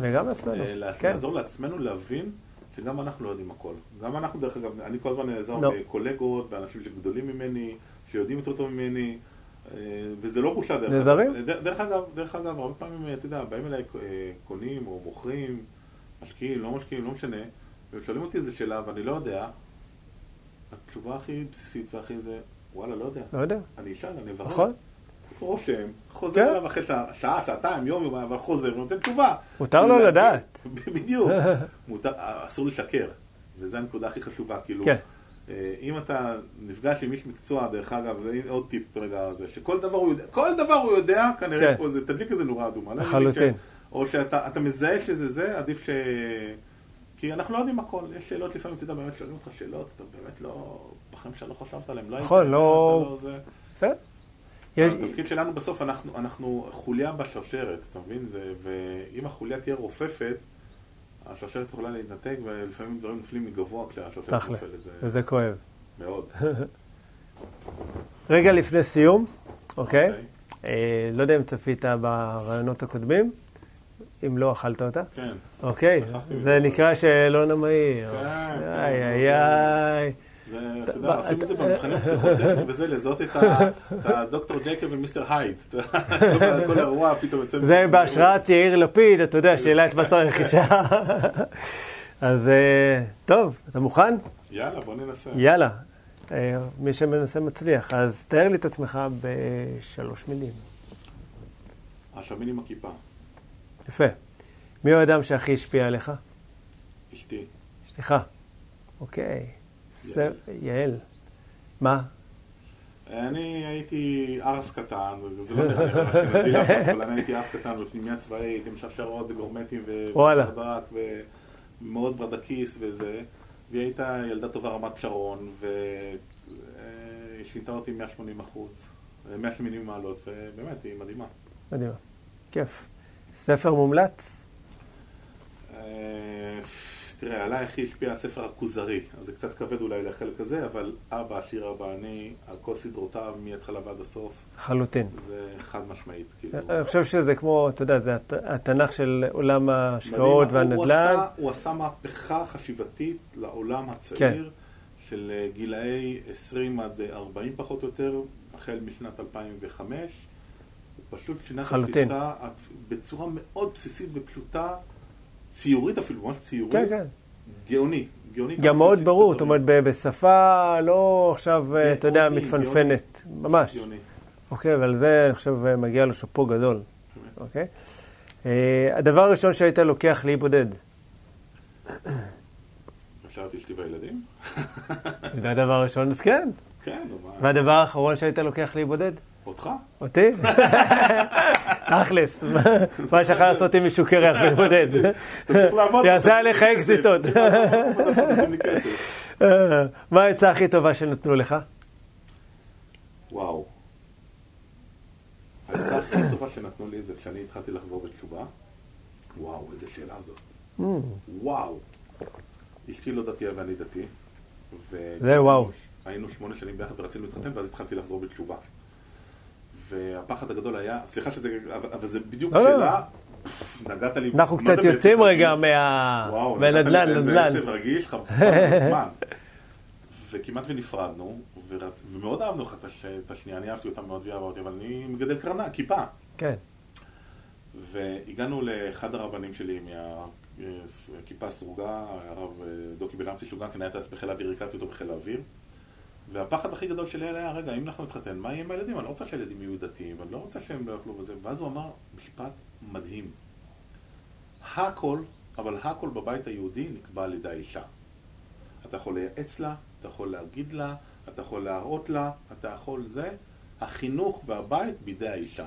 וגם לעצמנו. לה- כן. לעזור לעצמנו להבין שגם אנחנו לא יודעים הכל. גם אנחנו, דרך אגב, אני כל הזמן נעזר לא. בקולגות, באנשים שגדולים ממני, שיודעים יותר טוב ממני, וזה לא בושה דרך? אגב. דרך- דרך אגב, דרך אגב, הרבה פעמים, אתה יודע, באים אליי אה, קונים או מוכרים, משקיעים, לא משקיעים, לא משנה, ושואלים אותי איזה שאלה ואני לא יודע, התשובה הכי בסיסית והכי זה, וואלה, לא יודע. לא יודע, אני אשאל, אני אברר. נכון? רושם, חוזר כן. אליו אחרי שעה, שעה, שעתיים, יום, יום, אבל חוזר ונותן תשובה. מותר לו לדעת. בדיוק. מותר, אסור לשקר, וזו הנקודה הכי חשובה, כאילו. כן. אה, אם אתה נפגש עם איש מקצוע, דרך אגב, זה עוד טיפ רגע, זה שכל דבר הוא יודע, כל דבר הוא יודע, כנראה כן. פה איזה, תדליק איזה נורה אדומה. לא לחלוטין. ש- או שאתה אתה מזהה שזה זה, עדיף ש... כי אנחנו לא יודעים הכל, יש שאלות לפעמים, אתה יודע, באמת שואלים אותך שאלות, אתה באמת לא, בחיים שלא חשבת עליהן, לא נכון, לא- זה... בסדר. התפקיד שלנו בסוף, אנחנו, חוליה בשרשרת, אתה מבין? זה, ואם החוליה תהיה רופפת, השרשרת יכולה להתנתק, ולפעמים דברים נופלים מגבוה כשהשרשרת תכל'ס, נופלת. זה וזה כואב. מאוד. רגע לפני סיום, אוקיי? אוקיי. אה, לא יודע אם צפית ברעיונות הקודמים, אם לא, אכלת אותה. כן. אוקיי, זה. נקרא שאלון המהיר. כן, איי, כן. איי, איי. זה, אתה מה, יודע, עושים את זה במבחנים הפסיכוטכניים וזה, לזהות את הדוקטור ג'ייקב ומיסטר הייד. כל- אירוע פתאום יוצא... זה בהשראת יאיר לפיד, אתה יודע, שהעלה את מס הרכישה. אז אה, טוב, אתה מוכן? יאללה, בוא ננסה. יאללה. אה, מי שמנסה מצליח. אז תאר לי את עצמך בשלוש מילים. השמין עם הכיפה, יפה. מי הוא האדם שהכי השפיע עליך? אשתי. אשתך. אוקיי. יעל. מה? אני הייתי ארס קטן, וזה לא נראה לי ממש אשכנזי לאף אבל אני הייתי ארס קטן בפנימיה צבאית עם שרשרות וגורמטים. וברדק ומאוד ברדקיסט וזה, והיא הייתה ילדה טובה רמת שרון, והיא שינתה אותי 180 אחוז, 180 מעלות, ובאמת, היא מדהימה. מדהימה. כיף. ספר מומלץ? אה, תראה, עליי הכי השפיע הספר הכוזרי, אז זה קצת כבד אולי לחלק הזה, אבל אבא, עשיר אבא, אני, על כל סדרותיו, מההתחלה ועד הסוף, לחלוטין. זה חד משמעית, כאילו. אני חושב שזה כמו, אתה יודע, זה הת- התנ"ך של עולם ההשקעות. הוא והנדל"ן. עשה- הוא עשה מהפכה חשיבתית לעולם כן. הצעיר של אה, גילאי 20 עד אה, 40 פחות או יותר, החל משנת 2005. הוא פשוט שינה את. התפיסה בצורה מאוד בסיסית ופשוטה, ציורית אפילו, ממש ציורית. כן, כן. גאוני, גאוני. גם מאוד ברור, את זאת אומרת, בשפה לא עכשיו, אה, אתה יודע, מתפנפנת. ממש. אוקיי, ועל זה אני חושב אה, מגיע לו שאפו גדול. אוקיי? אה, הדבר הראשון שהיית לוקח לאי בודד. אפשר את אשתי והילדים? זה הדבר הראשון, אז כן. כן, נו, מה? והדבר האחרון שהיית לוקח לאי בודד? אותך? אותי? תכלס, מה- לך לעשות עם מישהו קרח ולבודד? תמשיך לעבוד. יעשה עליך אקזיט עוד. תשים לי כסף. אה, מה העצה הכי טובה שנתנו לך? וואו. העצה הכי טובה שנתנו לי זה כשאני התחלתי לחזור בתשובה. וואו, איזה שאלה זאת. Mm, וואו. אשתי לא דתייה ואני דתי. זה וואו. היינו שמונה שנים ביחד ורצינו להתחתן, ואז התחלתי לחזור בתשובה. והפחד הגדול היה, סליחה שזה, אבל זה בדיוק לא. שאלה נגעת לי... אנחנו קצת יוצאים רגע? מה- וואו, מהנדל"ן, נתת לי נדל"ן. איזה עצב רגיש, חבל. וכמעט ונפרדנו, ומאוד אהבנו אחד את הש- את השנייה, אני אהבתי אותה מאוד והיא אהבה אותי, אבל אני מגדל קרנה, כיפה. כן. והגענו לאחד הרבנים שלי מהכיפה הסרוגה, הרב אה, דוקי בנארצי, שהוא גם כן היה טייס בחיל האוויר, הכרתי אותו בחיל האוויר. והפחד הכי גדול שלי היה, רגע, אם אנחנו נתחתן, מה יהיה עם הילדים? אני לא רוצה שהילדים יהיו דתיים, ואני לא רוצה שהם לא יאכלו בזה. ואז הוא אמר משפט מדהים. הכל, אבל הכל בבית היהודי נקבע על ידי האישה. אתה יכול לייעץ לה, אתה יכול להגיד לה, אתה יכול להראות לה, אתה יכול זה. החינוך והבית בידי האישה.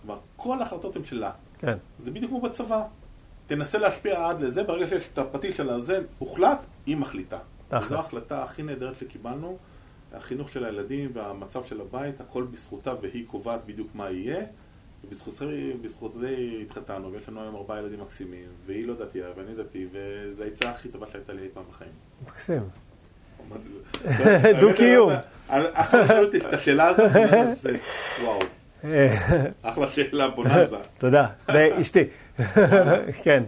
כלומר, כל ההחלטות הן שלה. כן. זה בדיוק כמו בצבא. תנסה להשפיע עד לזה, ברגע שיש את הפטיש של הזה, הוחלט, היא מחליטה. אחלה. וזו ההחלטה הכי נהדרת שקיבלנו. החינוך של הילדים והמצב של הבית, הכל בזכותה והיא קובעת בדיוק מה יהיה. ובזכות זה, בזכות זה התחתנו, ויש לנו היום ארבעה ילדים מקסימים, והיא לא דתייה ואני דתי, וזו העצה הכי טובה שהייתה לי אי פעם בחיים. מקסים. דו-קיום. אני- אף אחד לא שואל אותי את השאלה הזאת, וואו, אחלה שאלה, בוננזה. תודה. זה אשתי. כן.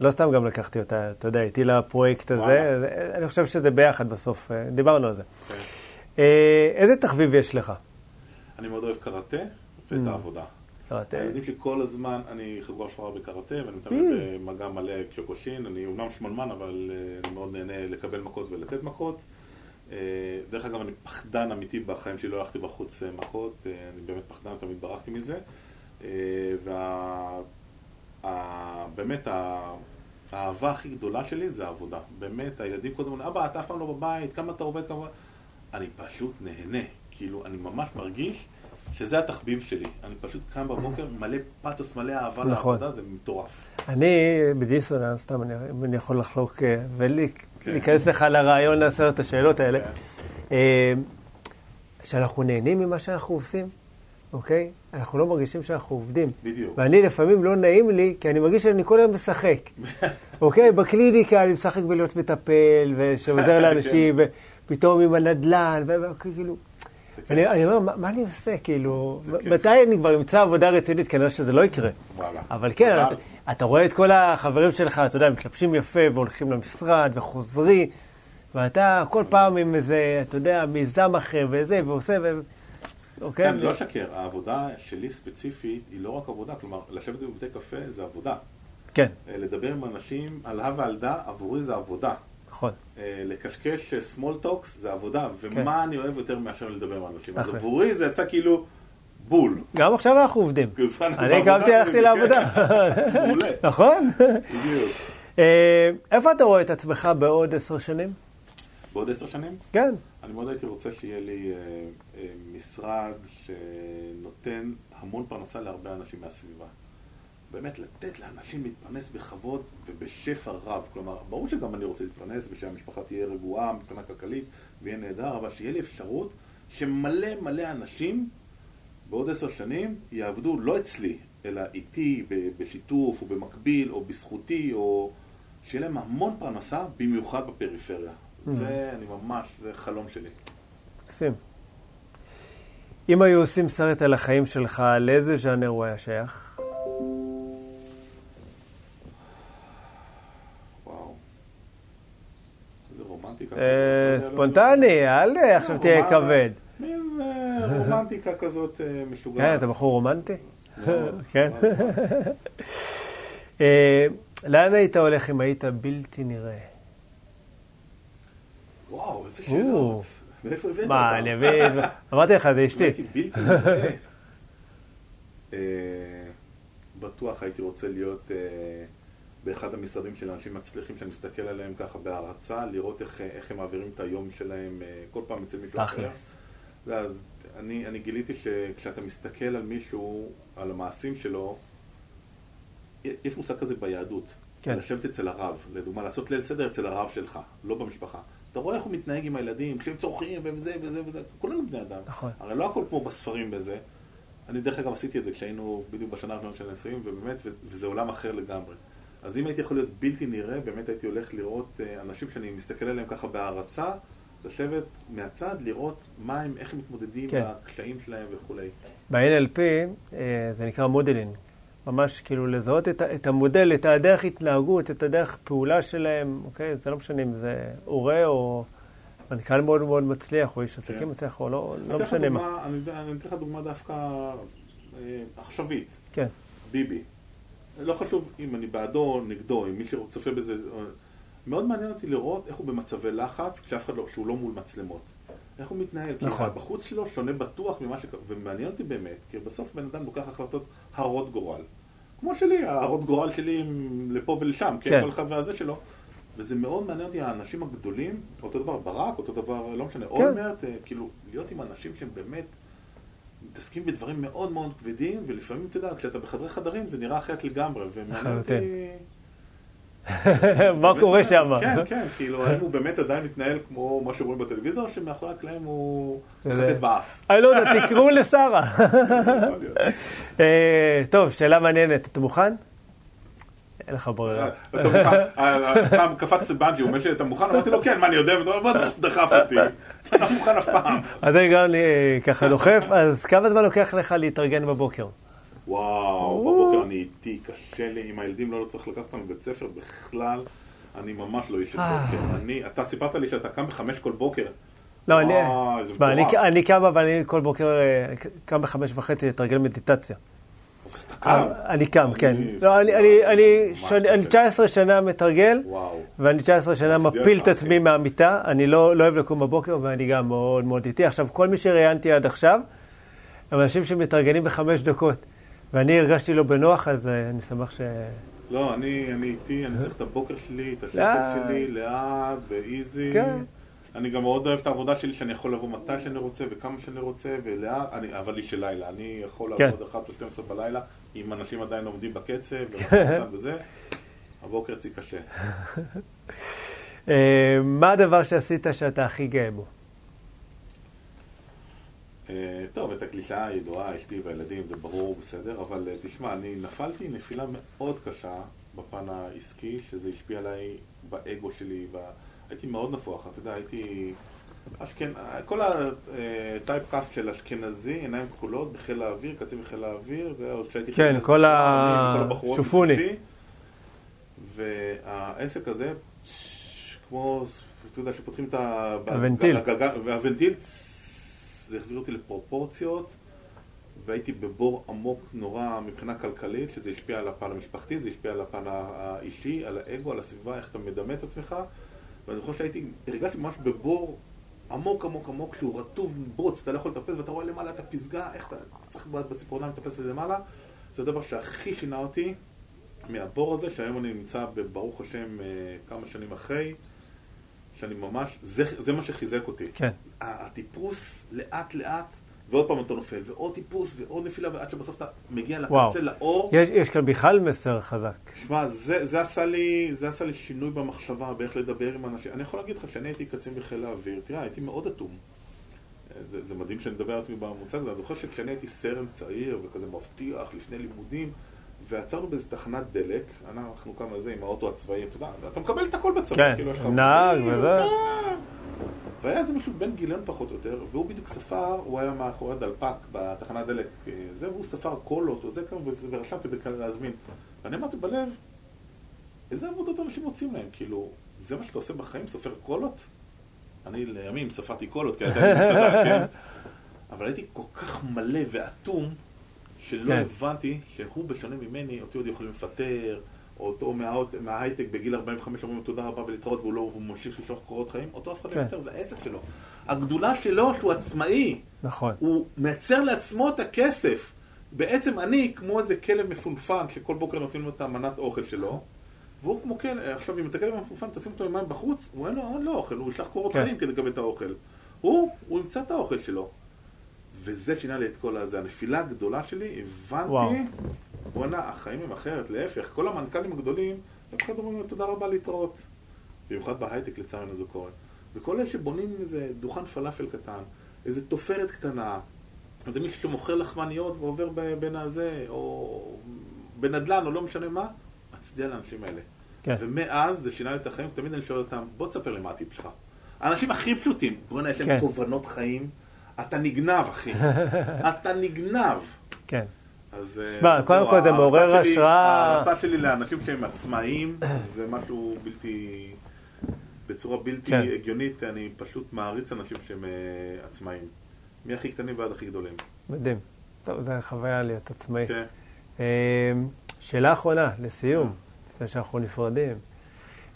לא סתם גם לקחתי אותה, אתה יודע, איתי לפרויקט הזה. וואלה. אני חושב שזה ביחד בסוף, אה, דיברנו על זה. כן. אה, איזה תחביב יש לך? אני מאוד אוהב קראטה ואת Mm. העבודה. קראטה. הילדים שלי כל הזמן, אני חגורה שחורה בקראטה, ואני מתאמן במגע מלא כשקושין, אני אומנם שמנמן, אבל אה, אני מאוד נהנה לקבל מכות ולתת מכות. אה, דרך אגב, אני פחדן אמיתי בחיים שלי, לא הלכתי בחוץ אה, מכות, אה, אני באמת פחדן, תמיד ברחתי מזה. ובאמת, האהבה הכי גדולה שלי זה העבודה. באמת, הילדים קודם אומרים, אבא, אתה אף פעם לא בבית, כמה אתה עובד, כמה... אני פשוט נהנה. כאילו, אני ממש מרגיש שזה התחביב שלי. אני פשוט קם בבוקר מלא פתוס, מלא אהבה נכון. לעבודה, זה מטורף. אני בדיסוננס, סתם, אני, אני יכול לחלוק אה, כן. ולהיכנס לך לרעיון לעשרת השאלות האלה. כן. אה, שאנחנו נהנים ממה שאנחנו עושים, אוקיי? אנחנו לא מרגישים שאנחנו עובדים. בדיוק. ואני לפעמים לא נעים לי, כי אני מרגיש שאני כל היום משחק. אוקיי? בקליניקה אני משחק בלהיות מטפל, ושעוזר לאנשים, ופתאום עם הנדל"ן, וכאילו... אני אני אומר, מה- מה אני עושה? כאילו, כיף. מתי אני כבר אמצא עבודה רצינית? כנראה שזה לא יקרה. וואלה. אבל כן. אתה, אתה רואה את כל החברים שלך, אתה יודע, מתלבשים יפה והולכים למשרד וחוזרים, ואתה כל פעם עם איזה, אתה יודע, מיזם אחר וזה, ועושה, ו... אוקיי? כן, לא אשקר, העבודה שלי ספציפית היא לא רק עבודה, כלומר, לשבת בבתי קפה זה עבודה. כן, אה, לדבר עם אנשים על הא ועל דא, עבורי זה עבודה. נכון. אה, לקשקש small talks זה עבודה, ומה אני אוהב יותר מאשר לדבר עם אנשים. אז. עבורי זה יצא כאילו בול. גם עכשיו אנחנו עובדים. אני קמתי, הלכתי כן. לעבודה. מעולה. נכון? בדיוק. אה, איפה אתה רואה את עצמך בעוד עשר שנים? בעוד עשר שנים? כן. אני מאוד הייתי רוצה שיהיה לי אה, אה, משרד שנותן המון פרנסה להרבה אנשים מהסביבה. באמת, לתת לאנשים להתפרנס בכבוד ובשפע רב. כלומר, ברור שגם אני רוצה להתפרנס ושהמשפחה תהיה רגועה מבחינה כלכלית ויהיה נהדר, אבל שיהיה לי אפשרות שמלא מלא אנשים בעוד עשר שנים יעבדו לא אצלי, אלא איתי, בשיתוף, או במקביל, או בזכותי, או שיהיה להם המון פרנסה, במיוחד בפריפריה. זה, אני ממש, זה חלום שלי. מקסים. אם היו עושים סרט על החיים שלך, לאיזה ז'אנר הוא היה שייך? אה, לא לא- ספונטני, אל אה, עכשיו תהיה כבד. מין אה, רומנטיקה כזאת משוגעת. כן, אתה בחור רומנטי? מאוד, כן. מאוד. אה, לאן היית הולך אם היית בלתי נראה? וואו, איזה. שאלות. מאיפה הבאת מה, אותם? אני אביא... אמרתי לך, זה אשתי. הייתי בלתי נראה. אה, בטוח הייתי רוצה להיות אה, באחד המשרדים של אנשים מצליחים שאני מסתכל עליהם ככה בהערצה, לראות איך, הם מעבירים את היום שלהם אה, כל פעם אצל מישהו אחר. ואז אני, אני גיליתי שכשאתה מסתכל על מישהו, על המעשים שלו, יש מושג כזה ביהדות. כן. לשבת אצל הרב, לדוגמה, לעשות ליל סדר אצל הרב שלך, לא במשפחה. אתה רואה איך הוא מתנהג עם הילדים, כשהם צורכים וזה וזה וזה, כולנו בני אדם. נכון. הרי לא הכל כמו בספרים בזה. אני דרך אגב עשיתי את זה כשהיינו בדיוק בשנה הראשונה של הנישואים, ובאמת, וזה עולם אחר לגמרי. אז אם הייתי יכול להיות בלתי נראה, באמת הייתי הולך לראות אה, אנשים שאני מסתכל עליהם ככה בהערצה, לשבת מהצד, לראות מה הם, איך הם מתמודדים כן. בקשיים שלהם וכולי. ב-NLP אה, זה נקרא modeling. ממש כאילו לזהות את, את המודל, את הדרך התנהגות, את הדרך פעולה שלהם, אוקיי? זה לא משנה אם זה הורה או מנכ"ל מאוד מאוד מצליח, או איש עסקים כן. מצליח, או לא, לא משנה דוגמה, מה. אני, אתן לך דוגמה דווקא אה, עכשווית. כן. ביבי. לא חשוב אם אני בעדו או נגדו, אם מי שצופה בזה... מאוד מעניין אותי לראות איך הוא במצבי לחץ, כשאף אחד לא, שהוא לא מול מצלמות. איך הוא מתנהל. נכון. כי הבחוץ שלו שונה בטוח ממה ש... ומעניין אותי באמת, כי בסוף בן אדם לוקח החלטות הרות גורל. כמו שלי, ההרות גורל שלי לפה ולשם, כן, כן כל אחד והזה שלו. וזה מאוד מעניין אותי, האנשים הגדולים, אותו דבר ברק, אותו דבר, לא משנה, כן. אולמרט, אה, כאילו, להיות עם אנשים שהם באמת מתעסקים בדברים מאוד מאוד כבדים, ולפעמים, אתה יודע, כשאתה בחדרי חדרים זה נראה אחרת לגמרי, ומעניין אותי... מה קורה שם? כן, כן, כאילו, האם הוא באמת עדיין מתנהל כמו מה שרואים בטלוויזיה, או שמאחורי הקלעים הוא מחטט באף? אני לא יודע, תקראו לשרה. אה, טוב, שאלה מעניינת, אתה מוכן? אין לך ברירה. אתה מוכן, פעם קפץ לבנג'י, הוא אומר שאתה מוכן? אמרתי לו, כן, מה אני יודע? מה דחף אותי? אתה לא מוכן אף פעם. אני גם ככה דוחף, אז כמה זמן לוקח לך להתארגן בבוקר? וואו, בבוקר אני איתי, קשה לי, עם הילדים לא צריך לקחת אותם לבית ספר בכלל, אני ממש לא איש של אה. בוקר. אני, אתה סיפרת לי שאתה קם בחמש כל בוקר. לא, אני, אני קם, אבל אני כל בוקר אה, קם בחמש וחצי לתרגל מדיטציה. אה, אני קם, כן. לא, אני 19 שנה מתרגל, ואני 19 שנה מפיל את עצמי מהמיטה. אני לא, לא אוהב לקום בבוקר, ואני גם מאוד מאוד איטי. עכשיו, כל מי שראיינתי עד עכשיו, הם אנשים שמתארגנים בחמש דקות. ואני הרגשתי לא בנוח, אז אה, אני שמח ש... לא, אני איתי, אני צריך את הבוקר שלי, את השקט שלי, לאט, באיזי. כן. אני גם מאוד אוהב את העבודה שלי, שאני יכול לבוא מתי שאני רוצה וכמה שאני רוצה, ולאט, אבל היא של לילה. אני יכול כן. לעבוד 11-12 בלילה, אם אנשים עדיין עומדים בקצב, ומשא וזה, הבוקר אצלי קשה. אה, מה הדבר שעשית שאתה הכי גאה בו? אה, טוב, את הקלישה הידועה, אשתי והילדים, זה ברור, בסדר, אבל אה, תשמע, אני נפלתי נפילה מאוד קשה בפן העסקי, שזה השפיע עליי באגו שלי, ב... הייתי מאוד נפוח, אתה יודע, הייתי... אשכנ... כל הטייפקאסט של אשכנזי, עיניים כחולות, בחיל האוויר, קצין בחיל האוויר, זה עוד כשהייתי... כן, כל השופוני. והעסק הזה, כמו, אתה יודע, שפותחים את ה... הוונטיל. והוונטיל, זה החזיר אותי לפרופורציות, והייתי בבור עמוק נורא מבחינה כלכלית, שזה השפיע על הפן המשפחתי, זה השפיע על הפן האישי, על האגו, על הסביבה, איך אתה מדמה את עצמך. ואני חושב שהייתי, הרגשתי ממש בבור עמוק עמוק עמוק, שהוא רטוב בוץ, אתה לא יכול לטפס ואתה רואה למעלה את הפסגה, איך אתה צריך בציפורניים לטפס למעלה. זה הדבר שהכי שינה אותי מהבור הזה, שהיום אני נמצא ברוך השם אה, כמה שנים אחרי. שאני ממש, זה, זה מה שחיזק אותי. כן. הטיפוס לאט לאט, ועוד פעם אתה נופל, ועוד טיפוס, ועוד נפילה, ועד שבסוף אתה מגיע לקצה, לאור. יש, יש כאן בכלל מסר חזק. שמע, זה, זה, עשה לי, זה עשה לי שינוי במחשבה, באיך לדבר עם אנשים. אני יכול להגיד לך שאני הייתי קצין בחיל האוויר, תראה, הייתי מאוד אטום. זה, זה מדהים שאני מדבר על עצמי במושג הזה, אני זוכר שכשאני הייתי סרן צעיר וכזה מבטיח לפני לימודים, ועצרנו באיזה תחנת דלק, אנחנו כמה זה עם האוטו הצבאי, אתה יודע, אתה מקבל את הכל בצבא, כן, כאילו יש לך... נהג וזה. והיה איזה מישהו בן גילן פחות או יותר, והוא בדיוק ספר, הוא היה מאחורי דלפק בתחנת דלק, אה, זה, והוא ספר קולות, או זה כמה, ורשם כדי להזמין. ואני אמרתי בלב, איזה עבודות אנשים מוצאים להם, כאילו, זה מה שאתה עושה בחיים, סופר קולות? אני לימים ספרתי קולות, כי הייתה לי מסעדה, כן? אבל הייתי כל כך מלא ואטום, שלא כן. הבנתי שהוא בשונה ממני, אותי עוד יכולים לפטר, או אותו מההייטק בגיל 45 אומרים תודה רבה ולהתראות והוא לא, והוא ממשיך לשלוח קורות חיים, אותו אף אחד לא כן. יפטר, זה העסק שלו. הגדולה שלו שהוא עצמאי. נכון. הוא מייצר לעצמו את הכסף. בעצם אני כמו איזה כלב מפונפן שכל בוקר נותנים לו את המנת אוכל שלו. והוא כמו כלב, עכשיו אם אתה כלב מפונפן תשים אותו יומיים בחוץ, הוא אין לו, אין לו אוכל, הוא ישלח קורות כן. חיים כדי לקבל את האוכל. הוא, הוא ימצא את האוכל שלו. וזה שינה לי את כל הזה. הנפילה הגדולה שלי, הבנתי, בואנה, החיים הם אחרת, להפך, כל המנכ"לים הגדולים, אף אחד אומרים לו תודה רבה להתראות. במיוחד בהייטק לצערנו זה קורה. וכל אלה שבונים איזה דוכן פלאפל קטן, איזה תופרת קטנה, איזה מישהו שמוכר לחמניות ועובר בין הזה, או בנדל"ן, או לא משנה מה, מצדיע לאנשים האלה. כן. ומאז זה שינה לי את החיים, תמיד אני שואל אותם, בוא תספר לי מה הטיפ שלך. האנשים הכי פשוטים, בוא'נה, יש להם כן. תובנות חיים. אתה נגנב, אחי. אתה נגנב. כן. אז... אה, שמע, קודם כל זה מעורר השראה. ההערצה שלי לאנשים שהם עצמאים, זה משהו בלתי... בצורה בלתי כן. הגיונית, אני פשוט מעריץ אנשים שהם אה, עצמאים. מהכי קטנים ועד הכי גדולים. מדהים. טוב, זו חוויה להיות עצמאי. כן. אה, שאלה אחרונה, לסיום, לפני שאנחנו נפרדים.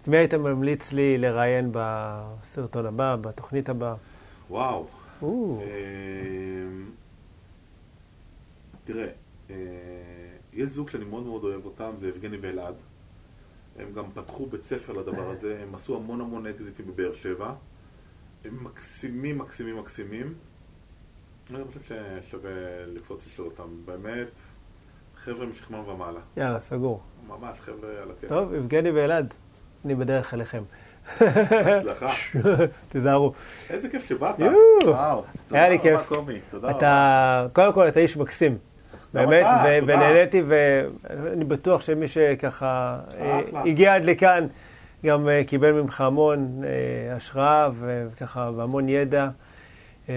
את מי היית ממליץ לי לראיין בסרטון הבא, בתוכנית הבאה? וואו. אה, תראה, אה, יש זוג שאני מאוד מאוד אוהב אותם, זה יבגני ואלעד. הם גם פתחו בית ספר לדבר הזה, הם עשו המון המון אקזיטים בבאר שבע. הם מקסימים, מקסימים, מקסימים. אני חושב ששווה לקפוץ לשאול אותם. באמת, חבר'ה משכמם ומעלה. יאללה, סגור. ממש, חבר'ה על הכיף. טוב, יבגני ואלעד, אני בדרך אליכם. הצלחה. תיזהרו. איזה כיף שבאת. יואו. וואו. היה לי תודה רבה, כיף. קומי. תודה רבה. אתה, קודם כל, אתה איש מקסים. באמת, תודה. ונהניתי, ואני בטוח שמי שככה אה, אחלה. הגיע עד לכאן, גם אה, קיבל ממך המון אה, השראה וככה, והמון ידע.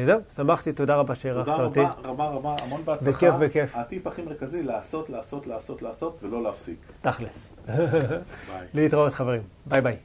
זהו, שמחתי, תודה רבה שהערכת תודה אותי. רבה, רבה רבה, המון בהצלחה. בכיף, בכיף. הטיפ הכי מרכזי, לעשות, לעשות, לעשות, לעשות, ולא להפסיק. תכלס. ביי. להתראות, חברים. ביי ביי.